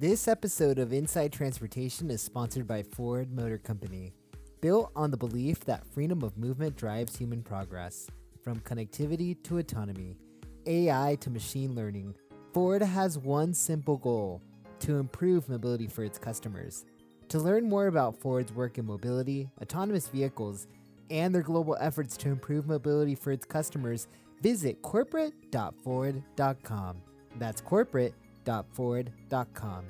This episode of Inside Transportation is sponsored by Ford Motor Company. Built on the belief that freedom of movement drives human progress, from connectivity to autonomy, AI to machine learning, Ford has one simple goal to improve mobility for its customers. To learn more about Ford's work in mobility, autonomous vehicles, and their global efforts to improve mobility for its customers, visit corporate.ford.com. That's corporate.ford.com.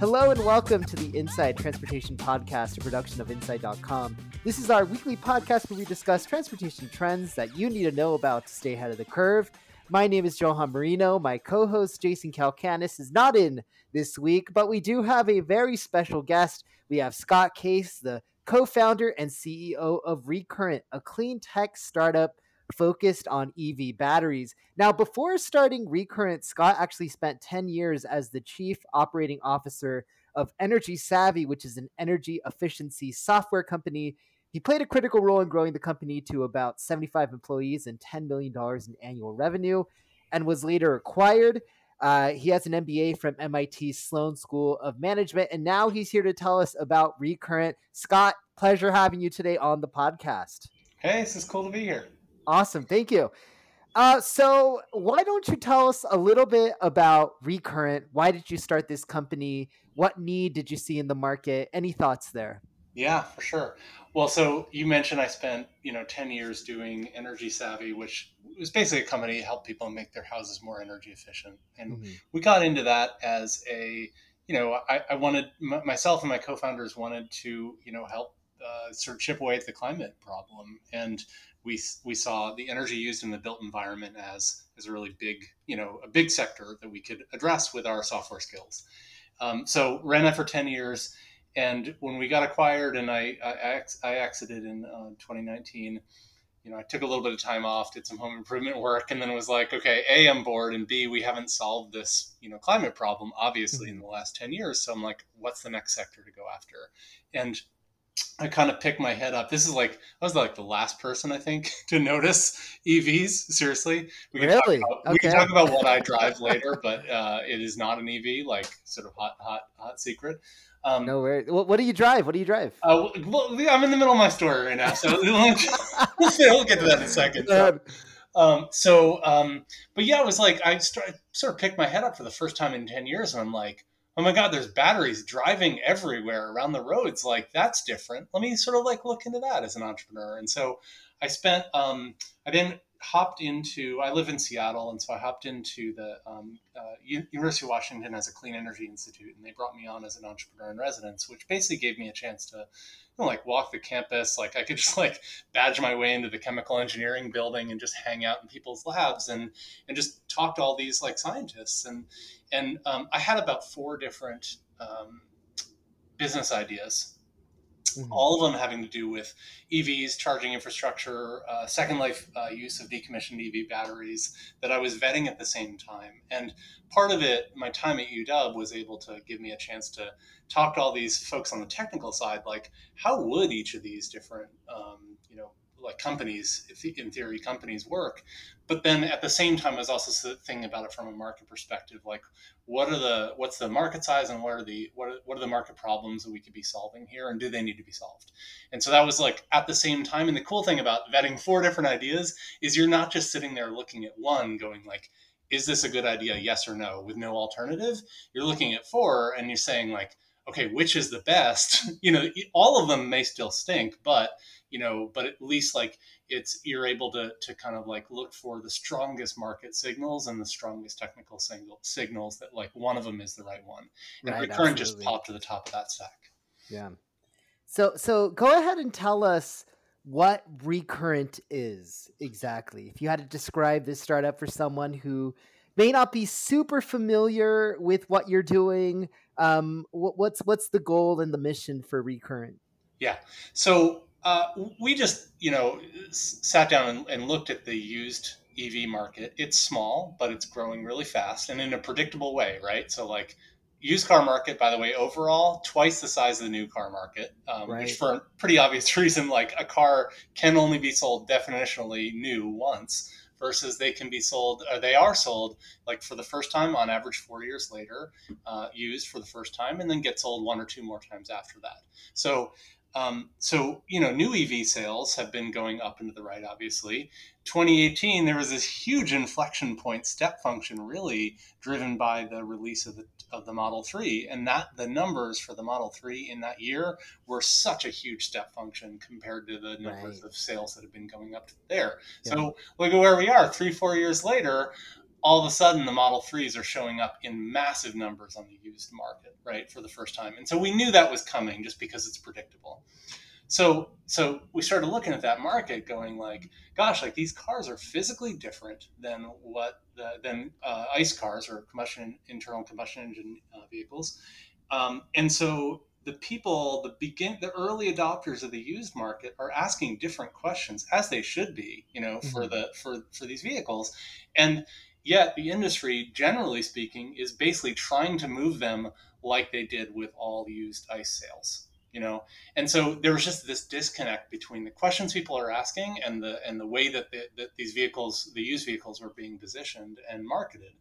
Hello and welcome to the Inside Transportation Podcast, a production of Inside.com. This is our weekly podcast where we discuss transportation trends that you need to know about to stay ahead of the curve. My name is Johan Marino. My co host, Jason Calacanis, is not in this week, but we do have a very special guest. We have Scott Case, the co founder and CEO of Recurrent, a clean tech startup focused on EV batteries. Now, before starting Recurrent, Scott actually spent 10 years as the chief operating officer of Energy Savvy, which is an energy efficiency software company. He played a critical role in growing the company to about 75 employees and $10 million in annual revenue and was later acquired. Uh, he has an MBA from MIT Sloan School of Management, and now he's here to tell us about Recurrent. Scott, pleasure having you today on the podcast. Hey, this is cool to be here. Awesome. Thank you. Uh, so, why don't you tell us a little bit about Recurrent? Why did you start this company? What need did you see in the market? Any thoughts there? Yeah, for sure. Well, so you mentioned I spent you know ten years doing Energy Savvy, which was basically a company to help people make their houses more energy efficient, and mm-hmm. we got into that as a you know I, I wanted myself and my co-founders wanted to you know help uh, sort of chip away at the climate problem, and we we saw the energy used in the built environment as as a really big you know a big sector that we could address with our software skills. Um, so ran that for ten years, and when we got acquired and I I, I exited in uh, 2019. You know, I took a little bit of time off, did some home improvement work, and then was like, okay, A, I'm bored, and B, we haven't solved this, you know, climate problem, obviously, mm-hmm. in the last 10 years. So I'm like, what's the next sector to go after? And I kind of pick my head up. This is like I was like the last person I think to notice EVs. Seriously, we can really? Talk about, okay. We can talk about what I drive later, but uh, it is not an EV. Like sort of hot, hot, hot secret. Um, no worries. What, what, do you drive? What do you drive? Uh, well, I'm in the middle of my story right now, so we'll, get to that in a second. So, um, so um, but yeah, it was like I started, sort of picked my head up for the first time in ten years, and I'm like oh my god there's batteries driving everywhere around the roads. Like that's different. Let me sort of like look into that as an entrepreneur. And so i spent um, i then hopped into i live in seattle and so i hopped into the um, uh, university of washington as a clean energy institute and they brought me on as an entrepreneur in residence which basically gave me a chance to know, like walk the campus like i could just like badge my way into the chemical engineering building and just hang out in people's labs and and just talk to all these like scientists and and um, I had about four different um, business ideas, mm-hmm. all of them having to do with EVs, charging infrastructure, uh, second life uh, use of decommissioned EV batteries that I was vetting at the same time. And part of it, my time at UW was able to give me a chance to talk to all these folks on the technical side, like how would each of these different um, you know like companies, in theory, companies work. But then at the same time, I was also thinking about it from a market perspective, like what are the what's the market size and what are the what are, what are the market problems that we could be solving here, and do they need to be solved? And so that was like at the same time. And the cool thing about vetting four different ideas is you're not just sitting there looking at one, going like, is this a good idea? Yes or no, with no alternative. You're looking at four and you're saying like, okay, which is the best? you know, all of them may still stink, but you know, but at least like it's you're able to to kind of like look for the strongest market signals and the strongest technical single signals that like one of them is the right one. And right, recurrent absolutely. just popped to the top of that stack. Yeah. So so go ahead and tell us what recurrent is exactly. If you had to describe this startup for someone who may not be super familiar with what you're doing, um, what's what's the goal and the mission for recurrent? Yeah. So uh, we just, you know, sat down and, and, looked at the used EV market. It's small, but it's growing really fast and in a predictable way, right? So like used car market, by the way, overall twice the size of the new car market, um, right. which for a pretty obvious reason, like a car can only be sold definitionally new once versus they can be sold or they are sold like for the first time on average four years later uh, used for the first time and then get sold one or two more times after that. So um, so, you know, new EV sales have been going up into the right, obviously. 2018, there was this huge inflection point step function, really driven by the release of the, of the Model 3. And that the numbers for the Model 3 in that year were such a huge step function compared to the numbers right. of sales that have been going up there. Yeah. So, look at where we are three, four years later all of a sudden the Model 3s are showing up in massive numbers on the used market, right, for the first time. And so we knew that was coming just because it's predictable. So so we started looking at that market going like, gosh, like these cars are physically different than what the, than uh, ICE cars or combustion internal combustion engine uh, vehicles. Um, and so the people, the begin, the early adopters of the used market are asking different questions, as they should be, you know, mm-hmm. for the for for these vehicles, and Yet the industry, generally speaking, is basically trying to move them like they did with all used ICE sales. You know, and so there was just this disconnect between the questions people are asking and the and the way that, the, that these vehicles, the used vehicles, were being positioned and marketed.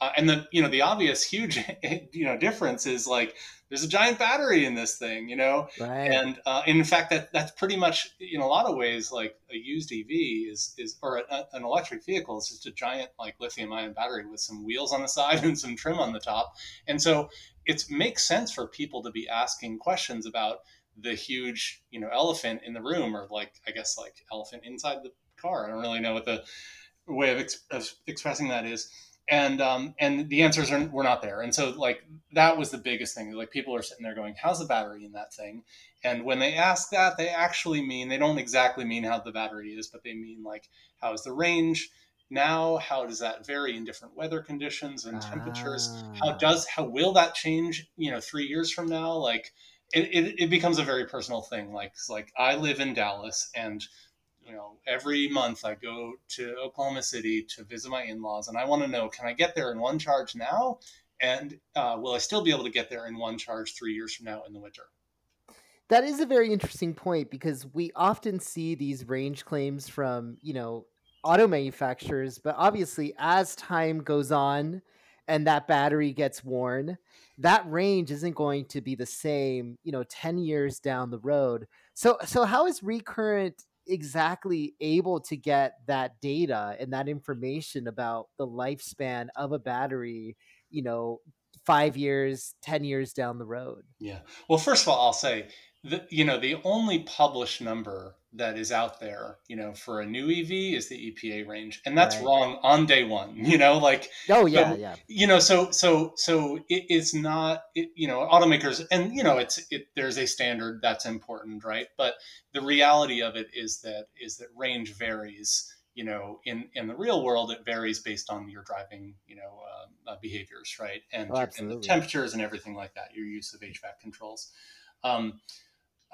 Uh, and the you know the obvious huge you know difference is like there's a giant battery in this thing, you know, right. and uh, in fact that that's pretty much in a lot of ways like a used EV is is or a, an electric vehicle is just a giant like lithium ion battery with some wheels on the side and some trim on the top, and so it makes sense for people to be asking questions about the huge you know elephant in the room or like I guess like elephant inside the car. I don't really know what the way of, ex- of expressing that is and um, and the answers are were not there. And so like that was the biggest thing. Like people are sitting there going how's the battery in that thing? And when they ask that they actually mean they don't exactly mean how the battery is but they mean like how is the range now? How does that vary in different weather conditions and temperatures? Ah. how does how will that change you know three years from now? Like it, it, it becomes a very personal thing. Like like i live in dallas and you know, every month I go to Oklahoma City to visit my in-laws, and I want to know, can I get there in one charge now, and uh, will I still be able to get there in one charge three years from now in the winter? That is a very interesting point because we often see these range claims from you know auto manufacturers, but obviously as time goes on and that battery gets worn, that range isn't going to be the same, you know, 10 years down the road. So so how is recurrent exactly able to get that data and that information about the lifespan of a battery, you know, five years, 10 years down the road? Yeah. Well, first of all, I'll say the, you know, the only published number that is out there, you know, for a new EV is the EPA range, and that's right. wrong on day one. You know, like oh yeah, so, yeah. You know, so so so it is not, it, you know, automakers, and you know, it's it. There's a standard that's important, right? But the reality of it is that is that range varies. You know, in in the real world, it varies based on your driving, you know, uh, uh, behaviors, right, and, oh, and the temperatures and everything like that. Your use of HVAC controls. Um,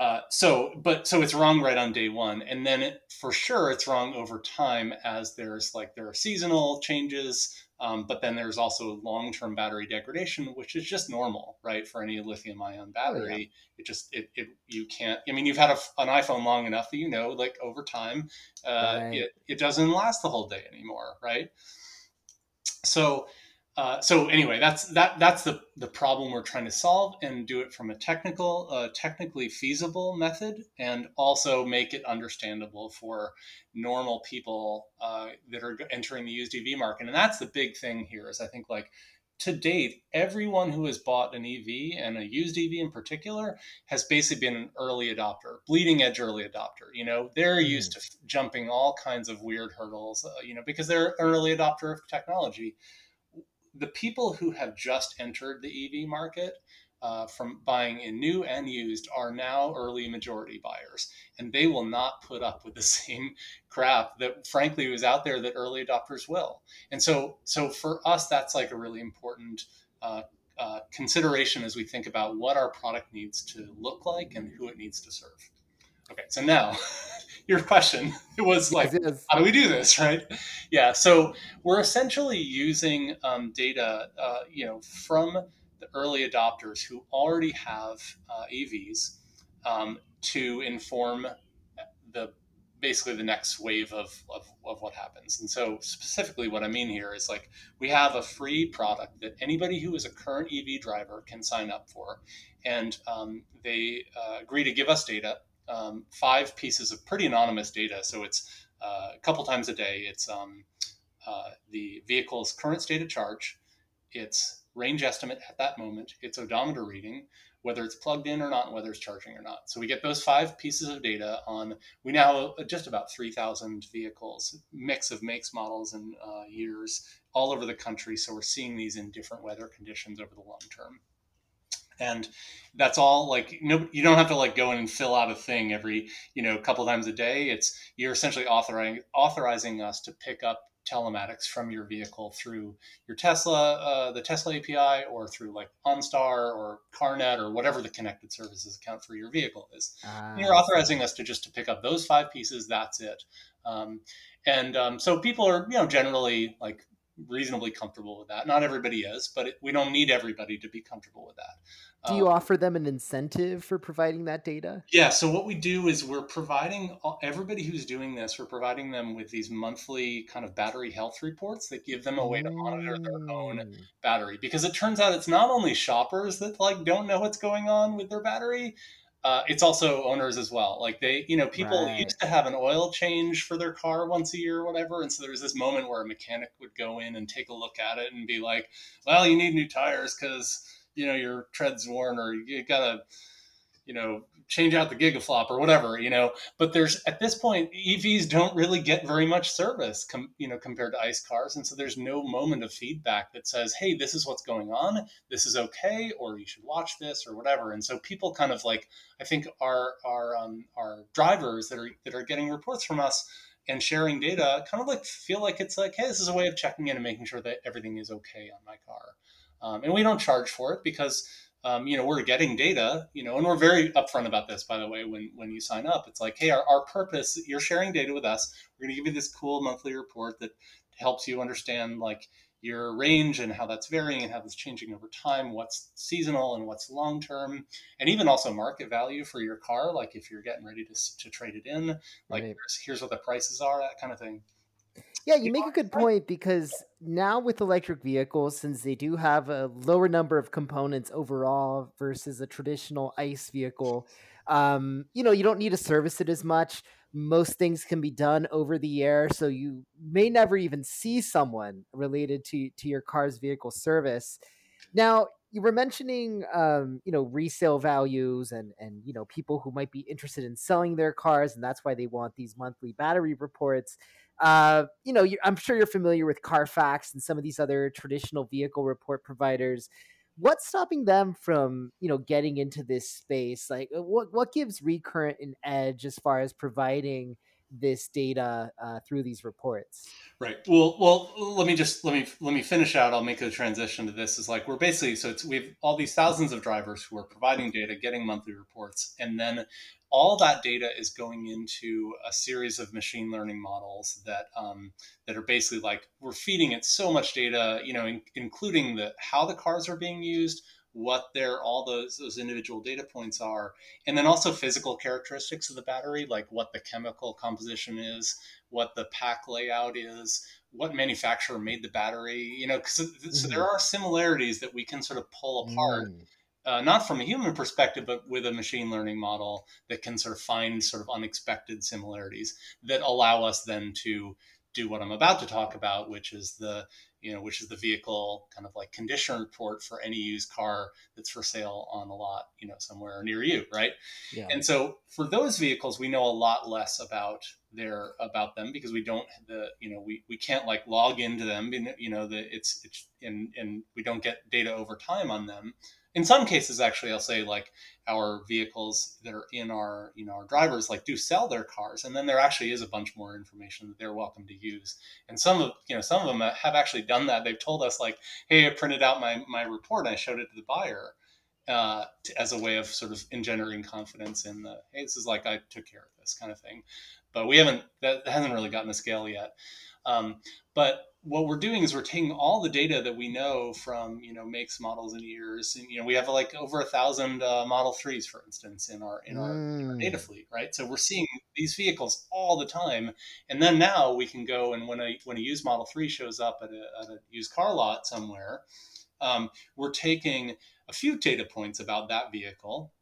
uh, so, but so it's wrong right on day one, and then it, for sure it's wrong over time as there's like there are seasonal changes, um, but then there's also long-term battery degradation, which is just normal, right? For any lithium-ion battery, oh, yeah. it just it, it you can't. I mean, you've had a, an iPhone long enough that you know, like over time, uh, right. it it doesn't last the whole day anymore, right? So uh, so anyway, that's that that's the the problem we're trying to solve and do it from a technical, uh, technically feasible method, and also make it understandable for normal people uh, that are entering the used EV market. And that's the big thing here. Is I think like to date, everyone who has bought an EV and a used EV in particular has basically been an early adopter, bleeding edge early adopter. You know, they're mm. used to jumping all kinds of weird hurdles, uh, you know, because they're an early adopter of technology the people who have just entered the EV market uh, from buying in new and used are now early majority buyers, and they will not put up with the same crap that, frankly, was out there that early adopters will. And so, so for us, that's like a really important uh, uh, consideration as we think about what our product needs to look like and who it needs to serve. Okay, so now your question it was like yes, how do we do this right yeah so we're essentially using um, data uh, you know from the early adopters who already have uh, EVs um, to inform the basically the next wave of, of, of what happens. And so specifically what I mean here is like we have a free product that anybody who is a current EV driver can sign up for. And um, they uh, agree to give us data, um, five pieces of pretty anonymous data. So it's uh, a couple times a day. It's um, uh, the vehicle's current state of charge, its range estimate at that moment, its odometer reading, whether it's plugged in or not, whether it's charging or not. So we get those five pieces of data on, we now have just about 3,000 vehicles, mix of makes, models, and uh, years all over the country. So we're seeing these in different weather conditions over the long term. And that's all like no, you don't have to like go in and fill out a thing every you know couple times a day. It's you're essentially authorizing authorizing us to pick up telematics from your vehicle through your Tesla, uh, the Tesla API, or through like OnStar or CarNet or whatever the connected services account for your vehicle is. Uh, you're authorizing us to just to pick up those five pieces. That's it. Um, and um, so people are you know generally like reasonably comfortable with that. Not everybody is, but it, we don't need everybody to be comfortable with that. Do you um, offer them an incentive for providing that data? Yeah. So what we do is we're providing everybody who's doing this, we're providing them with these monthly kind of battery health reports that give them a way to monitor their own mm. battery. Because it turns out it's not only shoppers that like don't know what's going on with their battery. Uh, it's also owners as well. Like they, you know, people right. used to have an oil change for their car once a year or whatever. And so there's this moment where a mechanic would go in and take a look at it and be like, well, you need new tires because you know your tread's worn or you gotta you know change out the gigaflop or whatever you know. But there's at this point evs don't really get very much service com, you know compared to ice cars. And so there's no moment of feedback that says hey this is what's going on. This is okay or you should watch this or whatever. And so people kind of like i think our our um, our drivers that are that are getting reports from us and sharing data kind of like feel like it's like hey this is a way of checking in and making sure that everything is okay on my car um, and we don't charge for it because um, you know we're getting data you know and we're very upfront about this by the way when when you sign up. It's like hey our, our purpose you're sharing data with us. We're going to give you this cool monthly report that helps you understand like your range and how that's varying and how that's changing over time what's seasonal and what's long term and even also market value for your car like if you're getting ready to, to trade it in like right. here's, here's what the prices are that kind of thing yeah, you make a good point because now with electric vehicles, since they do have a lower number of components overall versus a traditional ICE vehicle, um, you know, you don't need to service it as much. Most things can be done over the air, so you may never even see someone related to to your car's vehicle service. Now, you were mentioning um, you know resale values and and you know people who might be interested in selling their cars and that's why they want these monthly battery reports uh, you know, I'm sure you're familiar with Carfax and some of these other traditional vehicle report providers. What's stopping them from, you know, getting into this space? Like, uh, what what gives Recurrent an edge as far as providing this data uh, through these reports. Right. Well, well, let me just let me let me finish out. I'll make a transition to this. Is like we're basically so it's we have all these thousands of drivers who are providing data, getting monthly reports, and then all that data is going into a series of machine learning models that um, that are basically like we're feeding it so much data, you know, in, including the how the cars are being used, what their all those those individual data points are and then also physical characteristics of the battery like what the chemical composition is what the pack layout is what manufacturer made the battery you know so, mm. so there mm-hmm. are similarities that we can sort of pull apart mm. Uh, not from a human perspective but with a machine learning model that can sort of find sort of unexpected similarities that allow us then to do what i'm about to talk about which is the you know, which is the vehicle kind of like condition report for any used car that's for sale on a lot, you know, somewhere near you, right? Yeah. And so for those vehicles, we know a lot less about their about them because we don't the you know we, we can't like log into them, you know, the it's it's and and we don't get data over time on them in some cases actually i'll say like our vehicles that are in our you know our drivers like do sell their cars and then there actually is a bunch more information that they're welcome to use and some of you know some of them have actually done that they've told us like hey i printed out my my report and i showed it to the buyer uh, to, as a way of sort of engendering confidence in the hey this is like i took care of this kind of thing but we haven't that hasn't really gotten the scale yet. Um, but what we're doing is we're taking all the data that we know from you know makes models and years and you know we have like over a thousand uh, model 3s for instance in our in our, mm. in our, data fleet right so we're seeing these vehicles all the time and then now we can go and when a when a used model 3 shows up at a, at a used car lot somewhere um, we're taking a few data points about that vehicle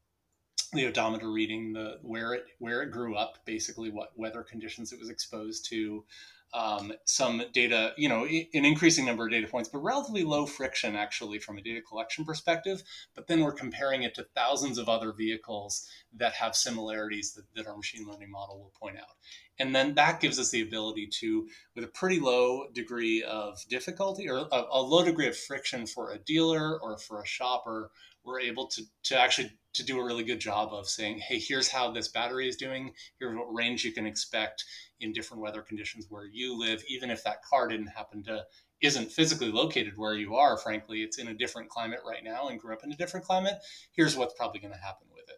the odometer reading the where it where it grew up basically what weather conditions it was exposed to um, some data, you know, an increasing number of data points, but relatively low friction actually from a data collection perspective. But then we're comparing it to thousands of other vehicles that have similarities that, that our machine learning model will point out. And then that gives us the ability to, with a pretty low degree of difficulty or a, a low degree of friction for a dealer or for a shopper, we're able to, to actually to do a really good job of saying, hey, here's how this battery is doing. Here's what range you can expect in different weather conditions where you live, even if that car didn't happen to isn't physically located where you are. Frankly, it's in a different climate right now and grew up in a different climate. Here's what's probably going to happen with it.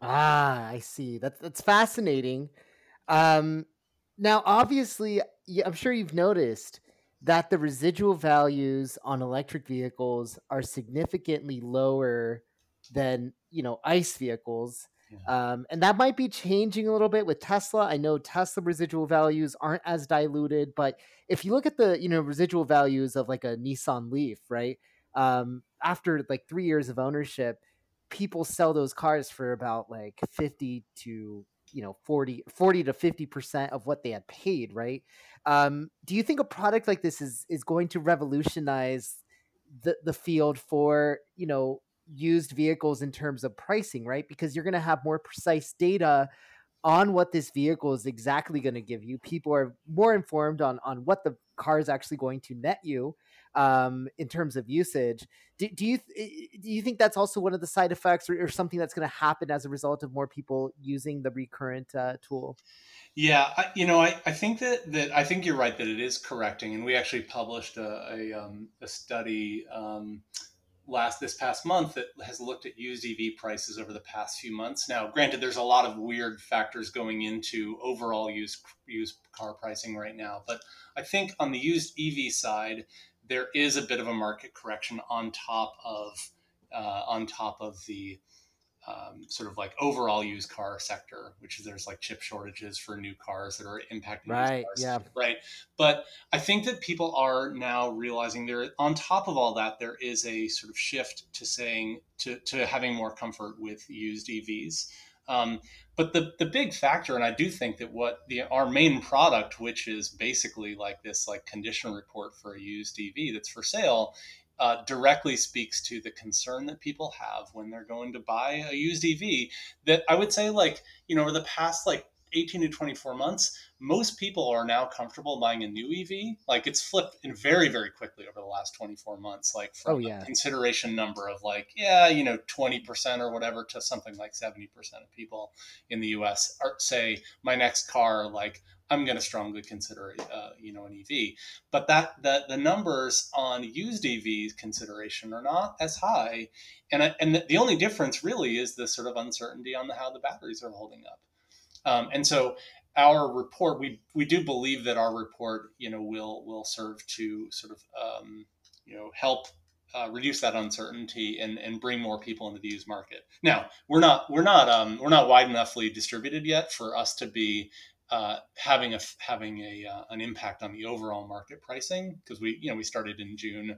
Ah, I see. That's that's fascinating. Um, now, obviously, I'm sure you've noticed that the residual values on electric vehicles are significantly lower than you know ICE vehicles. Yeah. Um, and that might be changing a little bit with Tesla. I know Tesla residual values aren't as diluted, but if you look at the you know residual values of like a Nissan Leaf, right? Um, after like three years of ownership, people sell those cars for about like 50 to you know 40 40 to 50 percent of what they had paid right um, do you think a product like this is is going to revolutionize the the field for you know used vehicles in terms of pricing, right? Because you're going to have more precise data on what this vehicle is exactly going to give you. People are more informed on on what the car is actually going to net you um, in terms of usage. Do, do you do you think that's also one of the side effects, or, or something that's going to happen as a result of more people using the recurrent uh, tool? Yeah, I, you know, I, I think that, that I think you're right that it is correcting, and we actually published a a, um, a study. Um, last this past month that has looked at used EV prices over the past few months. Now, granted, there's a lot of weird factors going into overall used used car pricing right now, but I think on the used EV side, there is a bit of a market correction on top of uh, on top of the um, sort of like overall used car sector, which is there's like chip shortages for new cars that are impacting right, yeah, right. But I think that people are now realizing there, on top of all that, there is a sort of shift to saying to to having more comfort with used EVs. Um, but the the big factor, and I do think that what the our main product, which is basically like this like condition report for a used EV that's for sale, uh, directly speaks to the concern that people have when they're going to buy a used EV. That I would say, like, you know, over the past like 18 to 24 months, most people are now comfortable buying a new EV. Like it's flipped in very, very quickly over the last 24 months. Like from oh, yeah. a consideration number of like, yeah, you know, 20% or whatever to something like 70% of people in the US are, say, my next car, like I'm going to strongly consider, uh, you know, an EV. But that the the numbers on used EVs consideration are not as high, and and the only difference really is the sort of uncertainty on the, how the batteries are holding up. Um, and so our report, we we do believe that our report, you know, will will serve to sort of um, you know help uh, reduce that uncertainty and, and bring more people into the used market. Now we're not we're not um, we're not wide enoughly distributed yet for us to be uh, having a having a uh, an impact on the overall market pricing because we you know we started in June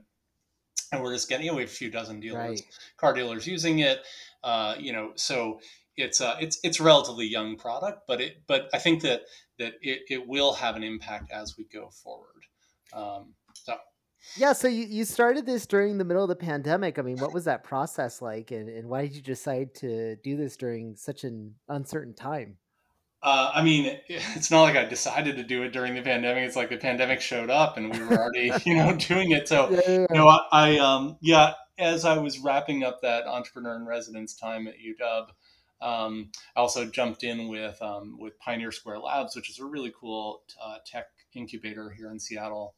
and we're just getting you know, we have a few dozen dealers right. car dealers using it uh, you know so it's uh, it's it's a relatively young product but it but I think that that it, it will have an impact as we go forward um, so yeah, so you, you started this during the middle of the pandemic. I mean, what was that process like, and, and why did you decide to do this during such an uncertain time? Uh, I mean, it's not like I decided to do it during the pandemic. It's like the pandemic showed up and we were already, you know, doing it. So, yeah, yeah. you know, I, I, um, yeah, as I was wrapping up that entrepreneur in residence time at UW, um, I also jumped in with um, with Pioneer Square Labs, which is a really cool uh, tech incubator here in Seattle.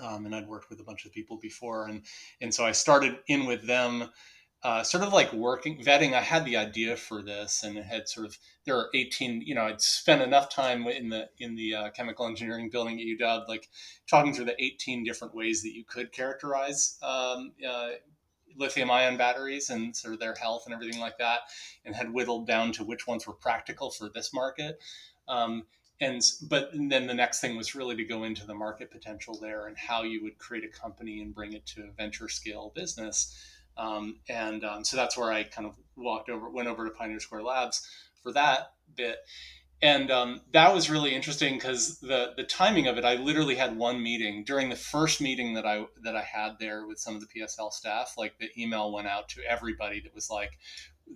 Um, and I'd worked with a bunch of people before, and and so I started in with them uh, sort of like working vetting i had the idea for this and had sort of there are 18 you know i'd spent enough time in the in the uh, chemical engineering building at uw like talking through the 18 different ways that you could characterize um, uh, lithium ion batteries and sort of their health and everything like that and had whittled down to which ones were practical for this market um, and but and then the next thing was really to go into the market potential there and how you would create a company and bring it to a venture scale business um, and um, so that's where I kind of walked over, went over to Pioneer Square Labs for that bit. And um, that was really interesting because the the timing of it, I literally had one meeting during the first meeting that I that I had there with some of the PSL staff. Like the email went out to everybody that was like,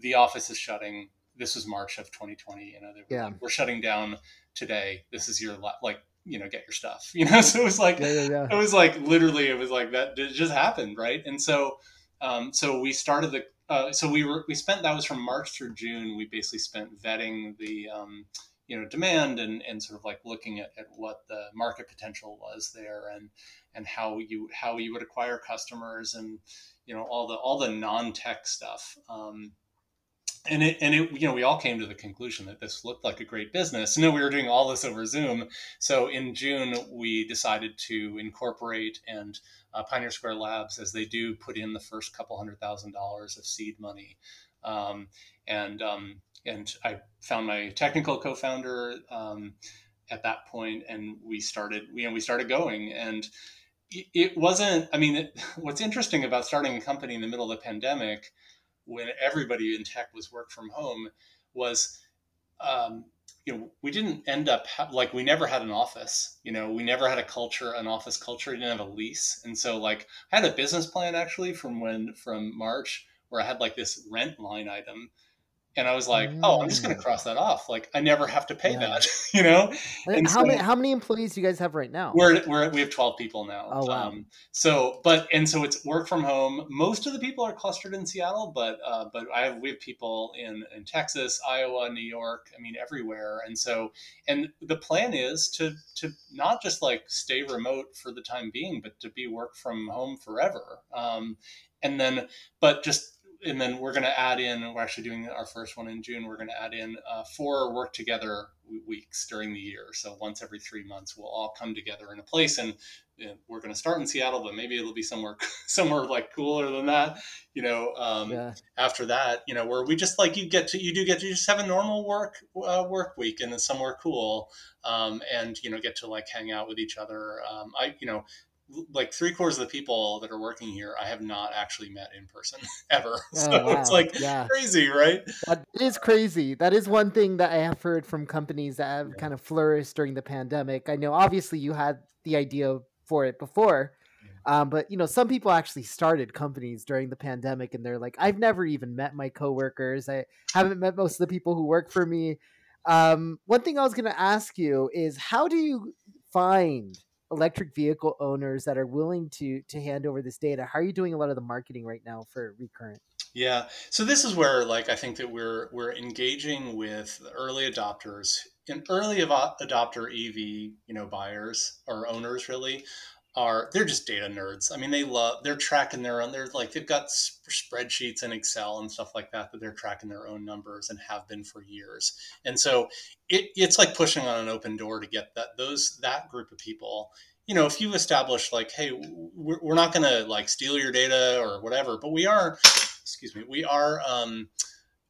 the office is shutting. This was March of 2020. You know, yeah. Like, we're shutting down today. This is your like you know get your stuff you know so it was like yeah, yeah, yeah. it was like literally it was like that it just happened right and so um, so we started the uh, so we were we spent that was from March through June. We basically spent vetting the um, you know demand and, and sort of like looking at, at what the market potential was there and and how you how you would acquire customers and you know all the all the non tech stuff. Um, and it and it you know we all came to the conclusion that this looked like a great business. No, we were doing all this over Zoom. So in June we decided to incorporate and uh, Pioneer Square Labs as they do put in the first couple hundred thousand dollars of seed money. Um, and um, and I found my technical co-founder um, at that point, and we started. You know, we started going, and it, it wasn't. I mean, it, what's interesting about starting a company in the middle of the pandemic when everybody in tech was work from home was um, you know we didn't end up ha- like we never had an office you know we never had a culture an office culture we didn't have a lease and so like i had a business plan actually from when from march where i had like this rent line item and I was like, "Oh, I'm just going to mm. cross that off. Like, I never have to pay yeah. that, you know." And how so, many how many employees do you guys have right now? We're we're we have 12 people now. Oh wow! Um, so, but and so it's work from home. Most of the people are clustered in Seattle, but uh, but I have we have people in in Texas, Iowa, New York. I mean, everywhere. And so, and the plan is to to not just like stay remote for the time being, but to be work from home forever. Um, and then, but just and then we're going to add in we're actually doing our first one in june we're going to add in uh, four work together weeks during the year so once every three months we'll all come together in a place and, and we're going to start in seattle but maybe it'll be somewhere somewhere like cooler than that you know um, yeah. after that you know where we just like you get to you do get to just have a normal work uh, work week and then somewhere cool um, and you know get to like hang out with each other um, i you know like three quarters of the people that are working here I have not actually met in person ever. Oh, so wow. it's like yeah. crazy, right? That is crazy. That is one thing that I have heard from companies that have yeah. kind of flourished during the pandemic. I know obviously you had the idea for it before. Um, but you know, some people actually started companies during the pandemic and they're like, I've never even met my coworkers. I haven't met most of the people who work for me. Um, one thing I was gonna ask you is how do you find electric vehicle owners that are willing to to hand over this data how are you doing a lot of the marketing right now for recurrent? Yeah so this is where like i think that we're we're engaging with early adopters and early adopter ev you know buyers or owners really are they're just data nerds. I mean, they love they're tracking their own. They're like they've got spreadsheets and Excel and stuff like that that they're tracking their own numbers and have been for years. And so it, it's like pushing on an open door to get that those that group of people. You know, if you establish like, hey, we're, we're not going to like steal your data or whatever, but we are, excuse me, we are. Um,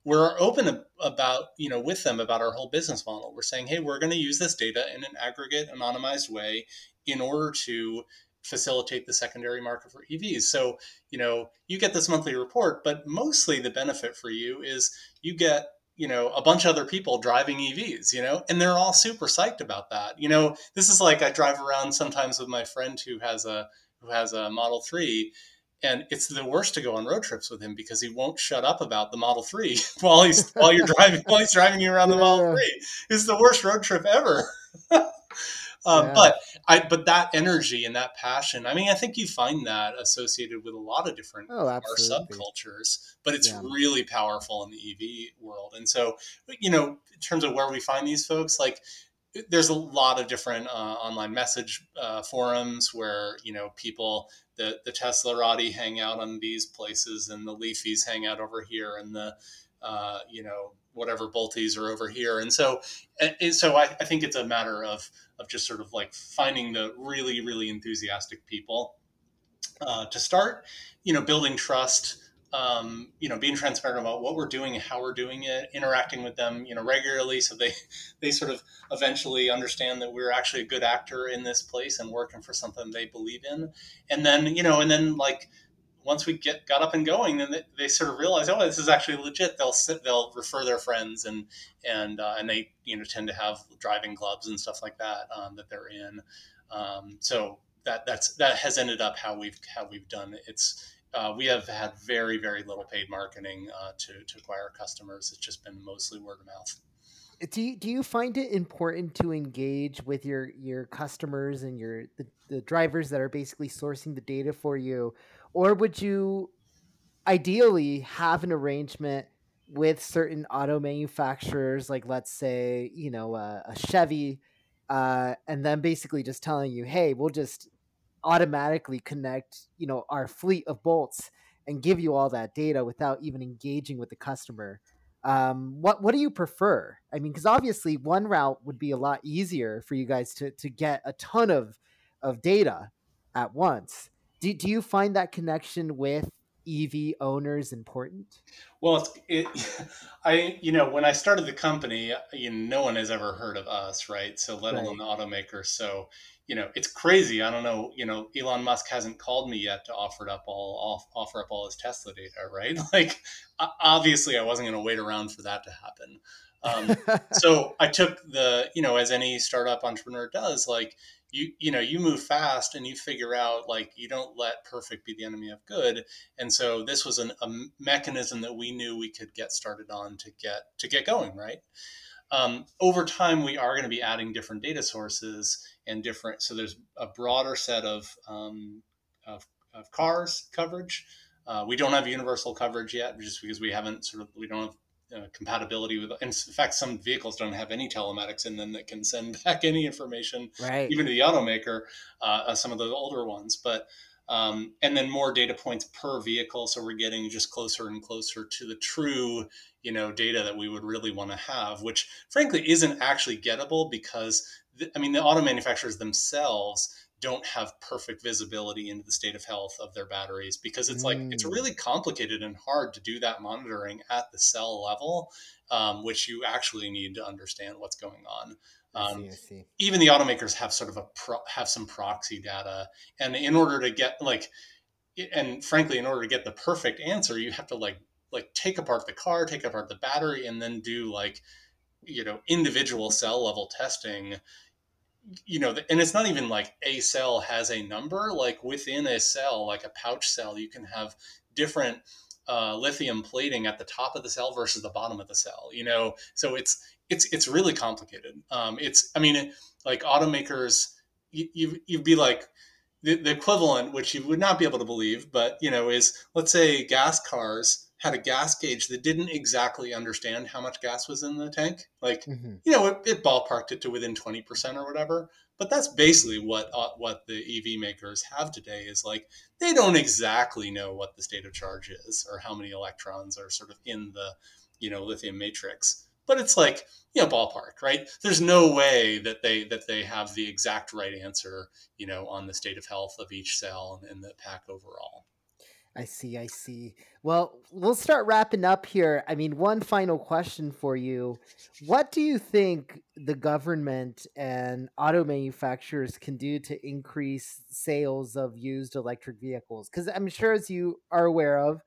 we're open about you know with them about our whole business model we're saying hey we're going to use this data in an aggregate anonymized way in order to facilitate the secondary market for EVs. So, you know, you get this monthly report, but mostly the benefit for you is you get, you know, a bunch of other people driving EVs, you know, and they're all super psyched about that. You know, this is like I drive around sometimes with my friend who has a who has a Model 3 and it's the worst to go on road trips with him because he won't shut up about the Model 3 while he's while you're driving while he's driving you around the Model 3. It's the worst road trip ever. Um, yeah. But I, but that energy and that passion, I mean, I think you find that associated with a lot of different oh, our subcultures, but it's yeah. really powerful in the EV world. And so, you know, in terms of where we find these folks, like there's a lot of different uh, online message uh, forums where you know people the the Teslarati hang out on these places and the Leafies hang out over here and the uh, you know whatever Bolties are over here and so and so I, I think it's a matter of of just sort of like finding the really really enthusiastic people uh, to start you know building trust um, you know, being transparent about what we're doing and how we're doing it, interacting with them, you know, regularly, so they they sort of eventually understand that we're actually a good actor in this place and working for something they believe in, and then you know, and then like once we get got up and going, then they, they sort of realize, oh, this is actually legit. They'll sit, they'll refer their friends, and and uh, and they you know tend to have driving clubs and stuff like that um, that they're in. Um, so that that's that has ended up how we've how we've done it. It's uh, we have had very, very little paid marketing uh, to, to acquire customers. It's just been mostly word of mouth. Do you, do you find it important to engage with your, your customers and your the, the drivers that are basically sourcing the data for you, or would you ideally have an arrangement with certain auto manufacturers, like let's say you know a Chevy, uh, and then basically just telling you, hey, we'll just automatically connect you know our fleet of bolts and give you all that data without even engaging with the customer. Um, what what do you prefer? I mean because obviously one route would be a lot easier for you guys to to get a ton of of data at once do, do you find that connection with ev owners important well it, i you know when i started the company you know, no one has ever heard of us right so let alone the automaker so you know, it's crazy. I don't know, you know, Elon Musk hasn't called me yet to offer up all offer up all his Tesla data, right? Like, obviously, I wasn't going to wait around for that to happen. Um, so I took the, you know, as any startup entrepreneur does, like you, you know, you move fast and you figure out like you don't let perfect be the enemy of good. And so this was an, a mechanism that we knew we could get started on to get to get going, right? Um, over time, we are going to be adding different data sources and different. So there's a broader set of um, of, of, cars coverage. Uh, we don't have universal coverage yet, just because we haven't sort of we don't have uh, compatibility with. In fact, some vehicles don't have any telematics in them that can send back any information, right. even to the automaker. Uh, uh some of the older ones, but um, and then more data points per vehicle. So we're getting just closer and closer to the true, you know, data that we would really want to have, which frankly isn't actually gettable because I mean, the auto manufacturers themselves don't have perfect visibility into the state of health of their batteries because it's like it's mm. really complicated and hard to do that monitoring at the cell level, um, which you actually need to understand what's going on. Um, I see, I see. Even the automakers have sort of a pro- have some proxy data, and in order to get like, and frankly, in order to get the perfect answer, you have to like like take apart the car, take apart the battery, and then do like you know individual cell level testing you know and it's not even like a cell has a number like within a cell like a pouch cell you can have different uh, lithium plating at the top of the cell versus the bottom of the cell you know? So it's it's it's really complicated. Um, it's i mean like automakers you, you you'd be like the, the equivalent which you would not be able to believe but you know is let's say gas cars had a gas gauge that didn't exactly understand how much gas was in the tank. Like, mm-hmm. you know, it, it, ballparked it to within 20% or whatever. But that's basically what uh, what the EV makers have today is like they don't exactly know what the state of charge is or how many electrons are sort of in the, you know, lithium matrix. But it's like, you know, ballpark, right? There's no way that they that they have the exact right answer, you know, on the state of health of each cell and, and the pack overall. I see, I see. Well, we'll start wrapping up here. I mean, one final question for you. What do you think the government and auto manufacturers can do to increase sales of used electric vehicles? Because I'm sure, as you are aware of,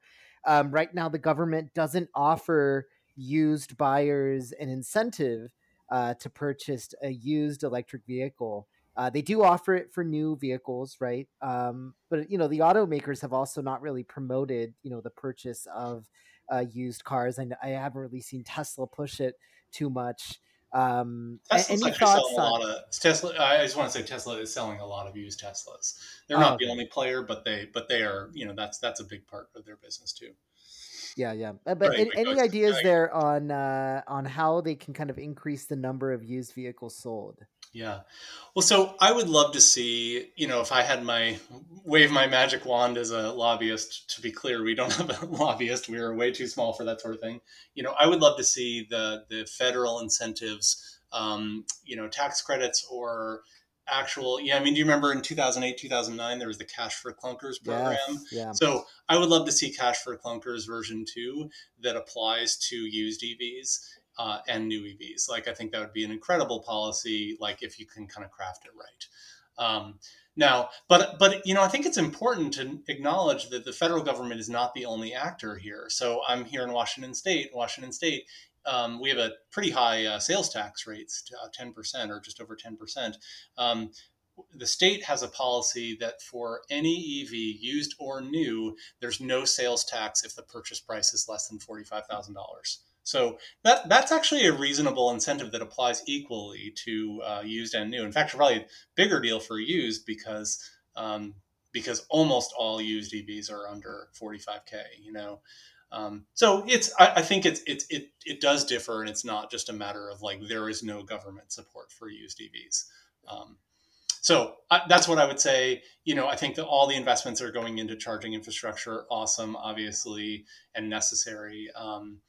um, right now the government doesn't offer used buyers an incentive uh, to purchase a used electric vehicle. Uh, they do offer it for new vehicles, right? Um, but you know, the automakers have also not really promoted, you know, the purchase of uh, used cars, and I haven't really seen Tesla push it too much. Um, Tesla's any selling on... a lot of Tesla. I just want to say Tesla is selling a lot of used Teslas. They're not oh, the only player, but they but they are. You know, that's that's a big part of their business too. Yeah, yeah. Uh, but right, any, any ideas there on uh, on how they can kind of increase the number of used vehicles sold? Yeah. Well, so I would love to see, you know, if I had my wave my magic wand as a lobbyist, to be clear, we don't have a lobbyist. We are way too small for that sort of thing. You know, I would love to see the the federal incentives, um, you know, tax credits or actual yeah i mean do you remember in 2008 2009 there was the cash for clunkers program yes, yeah. so i would love to see cash for clunkers version 2 that applies to used evs uh, and new EVs like i think that would be an incredible policy like if you can kind of craft it right um, now but but you know i think it's important to acknowledge that the federal government is not the only actor here so i'm here in washington state washington state um, we have a pretty high uh, sales tax rates, uh, 10% or just over 10%. Um, the state has a policy that for any EV, used or new, there's no sales tax if the purchase price is less than $45,000. So that that's actually a reasonable incentive that applies equally to uh, used and new. In fact, probably a bigger deal for used because um, because almost all used EVs are under 45k. You know, um, so it's I, I, think it's it's it it does differ, and it's not just a matter of like there is no government support for used EVs. Um, so I, that's what I would say. You know, I think that all the investments are going into charging infrastructure, awesome, obviously, and necessary. Um,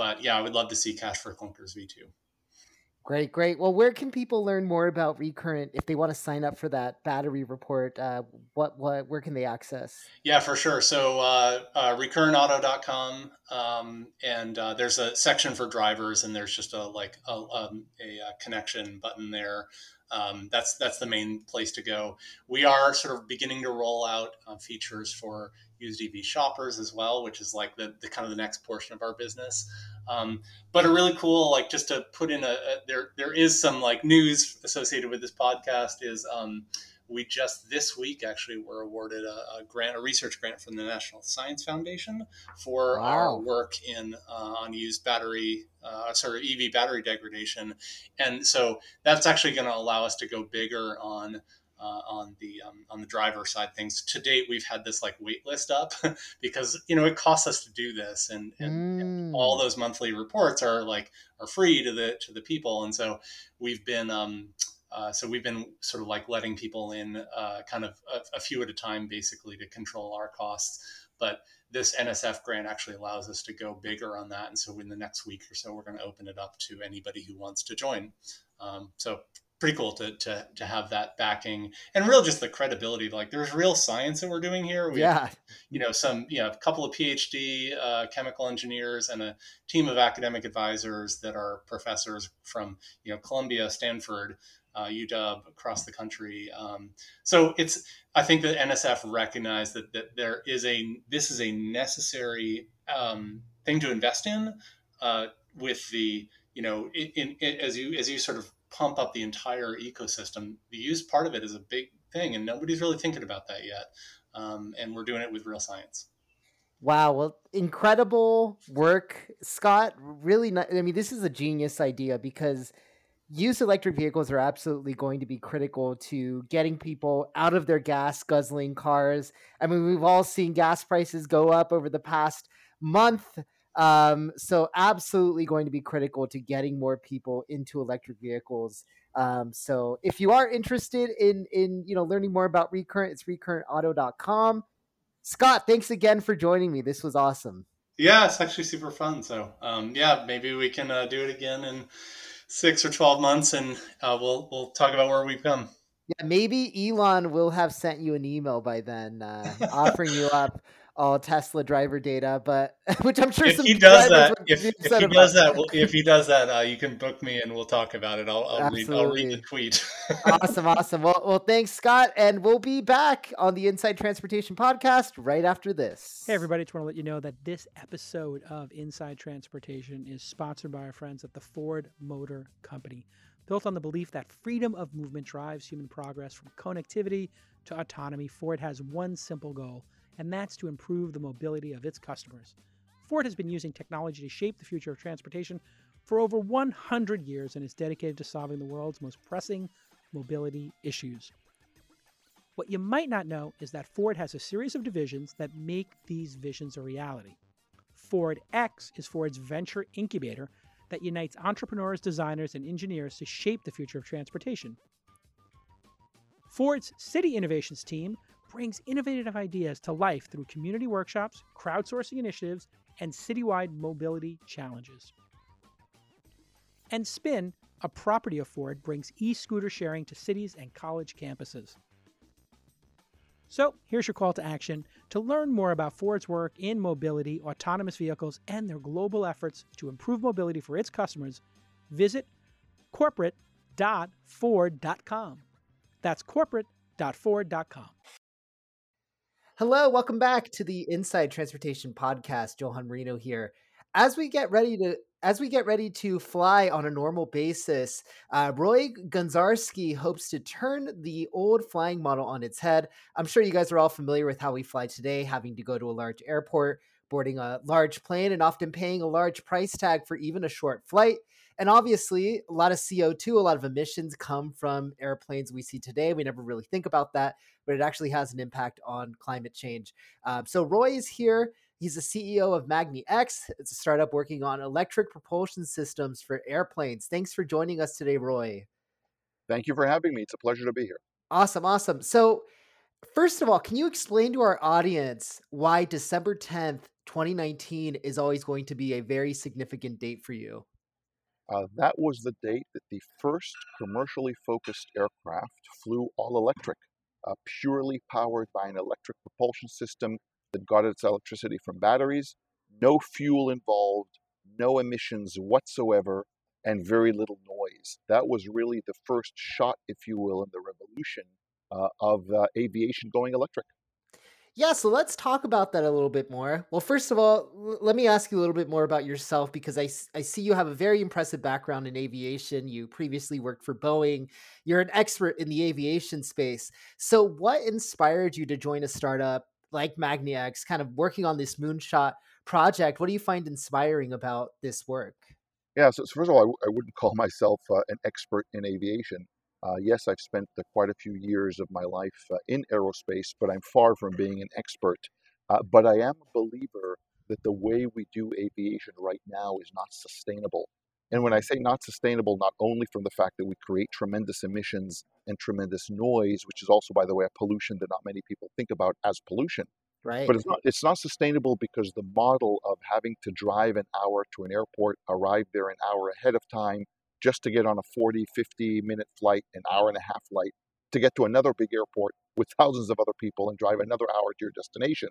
but yeah, I would love to see cash for clunkers V2. Great, great. Well, where can people learn more about Recurrent if they want to sign up for that battery report? Uh, what, what, where can they access? Yeah, for sure. So, uh, uh, recurrentauto.com, um, and uh, there's a section for drivers, and there's just a like a, um, a, a connection button there. Um, that's that's the main place to go. We are sort of beginning to roll out uh, features for used EV shoppers as well, which is like the, the kind of the next portion of our business. Um, but a really cool, like just to put in a, a, there, there is some like news associated with this podcast is um, we just this week actually were awarded a, a, grant, a research grant from the National Science Foundation for wow. our work in uh, on used battery, uh, sorry, EV battery degradation, and so that's actually going to allow us to go bigger on uh, on the um, on the driver side things. To date, we've had this like wait list up because you know it costs us to do this, and, and, mm. and, all those monthly reports are like are free to the to the people, and so we've been. Um, uh, so we've been sort of like letting people in uh, kind of a, a, few at a time, basically to control our costs. But this NSF grant actually allows us to go bigger on that. And so in the next week or so, we're going to open it up to anybody who wants to join. Um, so pretty cool to, to to have that backing and real just the credibility like there's real science that we're doing here. We yeah. have, you know some you know a couple of phd uh, chemical engineers and a team of academic advisors that are professors from you know columbia stanford uh, uw across the country. Um, so it's i think that nsf recognized that, that there is a this is a necessary um, thing to invest in uh, with the you know in, in, as you as you sort of pump up the entire ecosystem. The used part of it is a big thing, and nobody's really thinking about that yet. Um, and we're doing it with real science. Wow, well, incredible work, Scott. Really, not, I mean, this is a genius idea because used electric vehicles are absolutely going to be critical to getting people out of their gas guzzling cars. I mean, we've all seen gas prices go up over the past month. Um, so absolutely going to be critical to getting more people into electric vehicles. Um, so if you are interested in in you know learning more about Recurrent, it's recurrentauto.com. Scott, thanks again for joining me. This was awesome. Yeah, it's actually super fun. So um, yeah, maybe we can uh, do it again in six or twelve months, and uh, we'll we'll talk about where we've come. Yeah, maybe Elon will have sent you an email by then, uh, offering you up all Tesla driver data, but which I'm sure if he does that, if, if he does that, well, if he does that, uh, you can book me and we'll talk about it. I'll, I'll read, I'll read the tweet. awesome, awesome. Well, well, thanks, Scott, and we'll be back on the Inside Transportation podcast right after this. Hey, everybody! Just want to let you know that this episode of Inside Transportation is sponsored by our friends at the Ford Motor Company. Built on the belief that freedom of movement drives human progress from connectivity to autonomy, Ford has one simple goal and that's to improve the mobility of its customers. Ford has been using technology to shape the future of transportation for over 100 years and is dedicated to solving the world's most pressing mobility issues. What you might not know is that Ford has a series of divisions that make these visions a reality. Ford X is Ford's venture incubator that unites entrepreneurs, designers, and engineers to shape the future of transportation. Ford's City Innovations team brings innovative ideas to life through community workshops, crowdsourcing initiatives, and citywide mobility challenges. And Spin, a property of Ford, brings e scooter sharing to cities and college campuses. So, here's your call to action. To learn more about Ford's work in mobility, autonomous vehicles, and their global efforts to improve mobility for its customers, visit corporate.ford.com. That's corporate.ford.com. Hello, welcome back to the Inside Transportation Podcast. Johan Marino here. As we get ready to as we get ready to fly on a normal basis, uh, Roei Ganzarski hopes to turn the old flying model on its head. I'm sure you guys are all familiar with how we fly today, having to go to a large airport, boarding a large plane, and often paying a large price tag for even a short flight. And obviously, a lot of CO2, a lot of emissions come from airplanes we see today. We never really think about that, but it actually has an impact on climate change. Um, so, Roei is here He's the CEO of magniX. It's a startup working on electric propulsion systems for airplanes. Thanks for joining us today, Roei. Thank you for having me. It's a pleasure to be here. Awesome, awesome. So, first of all, can you explain to our audience why December 10th, 2019 is always going to be a very significant date for you? Uh, that was the date that the first commercially focused aircraft flew all electric, uh, purely powered by an electric propulsion system that got its electricity from batteries, no fuel involved, no emissions whatsoever, and very little noise. That was really the first shot, if you will, in the revolution uh, of uh, aviation going electric. Yeah, so let's talk about that a little bit more. Well, first of all, l- let me ask you a little bit more about yourself because I, I see you have a very impressive background in aviation. You previously worked for Boeing. You're an expert in the aviation space. So, what inspired you to join a startup like magniX, kind of working on this moonshot project. What do you find inspiring about this work? Yeah, so, so first of all, I w- I wouldn't call myself uh, an expert in aviation. Uh, yes, I've spent uh, quite a few years of my life uh, in aerospace, but I'm far from being an expert. Uh, but I am a believer that the way we do aviation right now is not sustainable. And when I say not sustainable, not only from the fact that we create tremendous emissions and tremendous noise, which is also, by the way, a pollution that not many people think about as pollution. Right. But it's not it's not sustainable because the model of having to drive an hour to an airport, arrive there an hour ahead of time, just to get on a 40, 50 minute flight, an hour and a half flight, to get to another big airport with thousands of other people and drive another hour to your destination.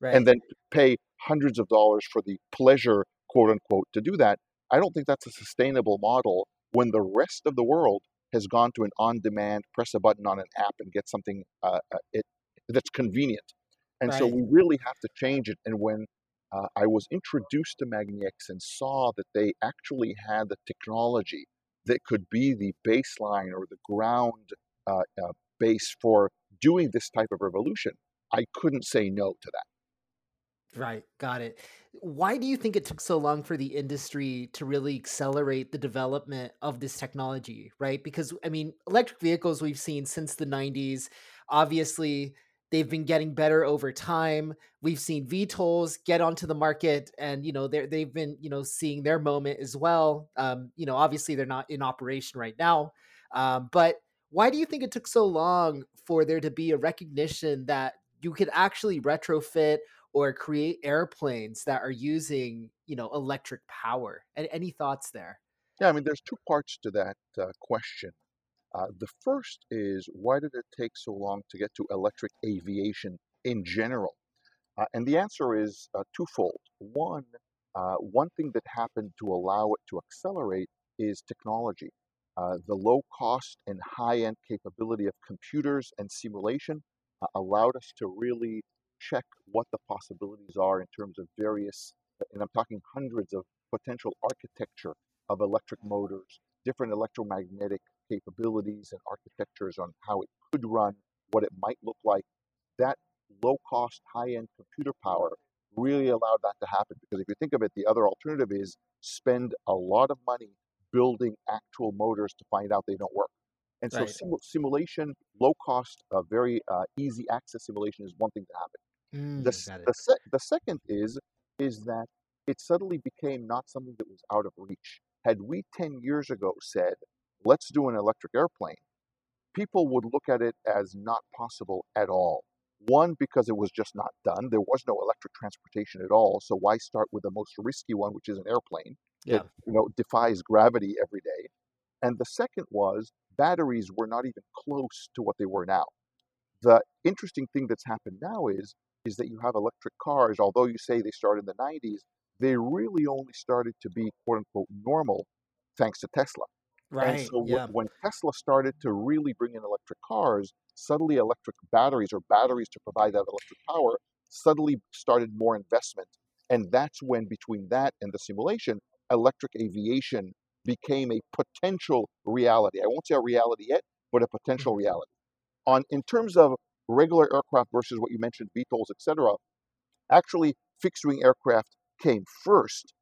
right. And then pay hundreds of dollars for the pleasure, quote unquote, to do that I don't think that's a sustainable model when the rest of the world has gone to an on-demand, press a button on an app and get something uh, uh, it, that's convenient. And so we really have to change it. And when uh, I was introduced to magniX and saw that they actually had the technology that could be the baseline or the ground uh, uh, base for doing this type of revolution, I couldn't say no to that. Right, got it. Why do you think it took so long for the industry to really accelerate the development of this technology, right? Because I mean, electric vehicles we've seen since the 90s, obviously they've been getting better over time. We've seen VTOLs get onto the market and you know, they they've been, you know, seeing their moment as well. Um, you know, obviously they're not in operation right now. Um, but why do you think it took so long for there to be a recognition that you could actually retrofit or create airplanes that are using you know electric power And any thoughts there Yeah, I mean, there's two parts to that uh, question. Uh, the first is why did it take so long to get to electric aviation in general? Uh, and the answer is uh, twofold. One, uh, one thing that happened to allow it to accelerate is technology. Uh, the low cost and high end capability of computers and simulation uh, allowed us to really check what the possibilities are in terms of various, and I'm talking hundreds of potential architecture of electric motors, different electromagnetic capabilities and architectures on how it could run, what it might look like. That low cost, high end computer power really allowed that to happen. Because if you think of it, the other alternative is spend a lot of money building actual motors to find out they don't work. And so Right. simu- simulation, low cost, uh, very uh, easy access simulation is one thing to happen. Mm, The, s- got it the, se- the second is is that it suddenly became not something that was out of reach. Had we 10 years ago said, let's do an electric airplane, people would look at it as not possible at all. One, because it was just not done. There was no electric transportation at all. So why start with the most risky one, which is an airplane Yeah. that you know defies gravity every day? And the second was batteries were not even close to what they were now. The interesting thing that's happened now is is that you have electric cars, although you say they started in the 90s, they really only started to be quote unquote normal thanks to Tesla. And Right. so Yeah. when Tesla started to really bring in electric cars, suddenly electric batteries or batteries to provide that electric power suddenly started more investment. And that's when, between that and the simulation, electric aviation became a potential reality. I won't say a reality yet, but a potential Mhm. reality. On in terms of regular aircraft versus what you mentioned, VTOLs, etc. Actually, fixed wing aircraft came first,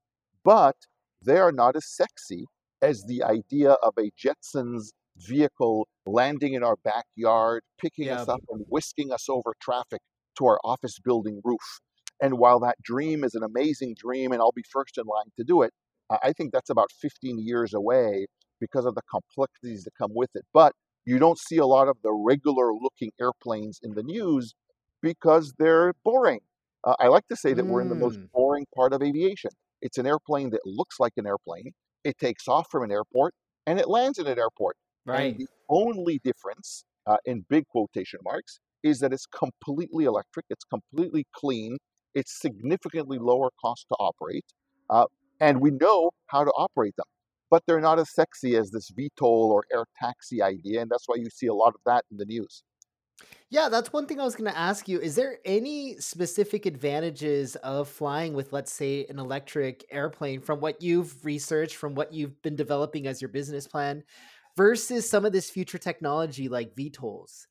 but they are not as sexy as the idea of a Jetsons vehicle landing in our backyard, picking us up and whisking us over traffic to our office building roof. And while that dream is an amazing dream and I'll be first in line to do it, I think that's about 15 years away because of the complexities that come with it. But you don't see a lot of the regular looking airplanes in the news because they're boring. Uh, I like to say that we're in the most Mm. boring part of aviation. It's an airplane that looks like an airplane. It takes off from an airport and it lands in an airport. And Right. the only difference, uh, in big quotation marks, is that it's completely electric. It's completely clean. It's significantly lower cost to operate, uh, and we know how to operate them. But they're not as sexy as this VTOL or air taxi idea, and that's why you see a lot of that in the news. Yeah, that's one thing I was going to ask you. Is there any specific advantages of flying with, let's say, an electric airplane from what you've researched, from what you've been developing as your business plan, versus some of this future technology like VTOLs?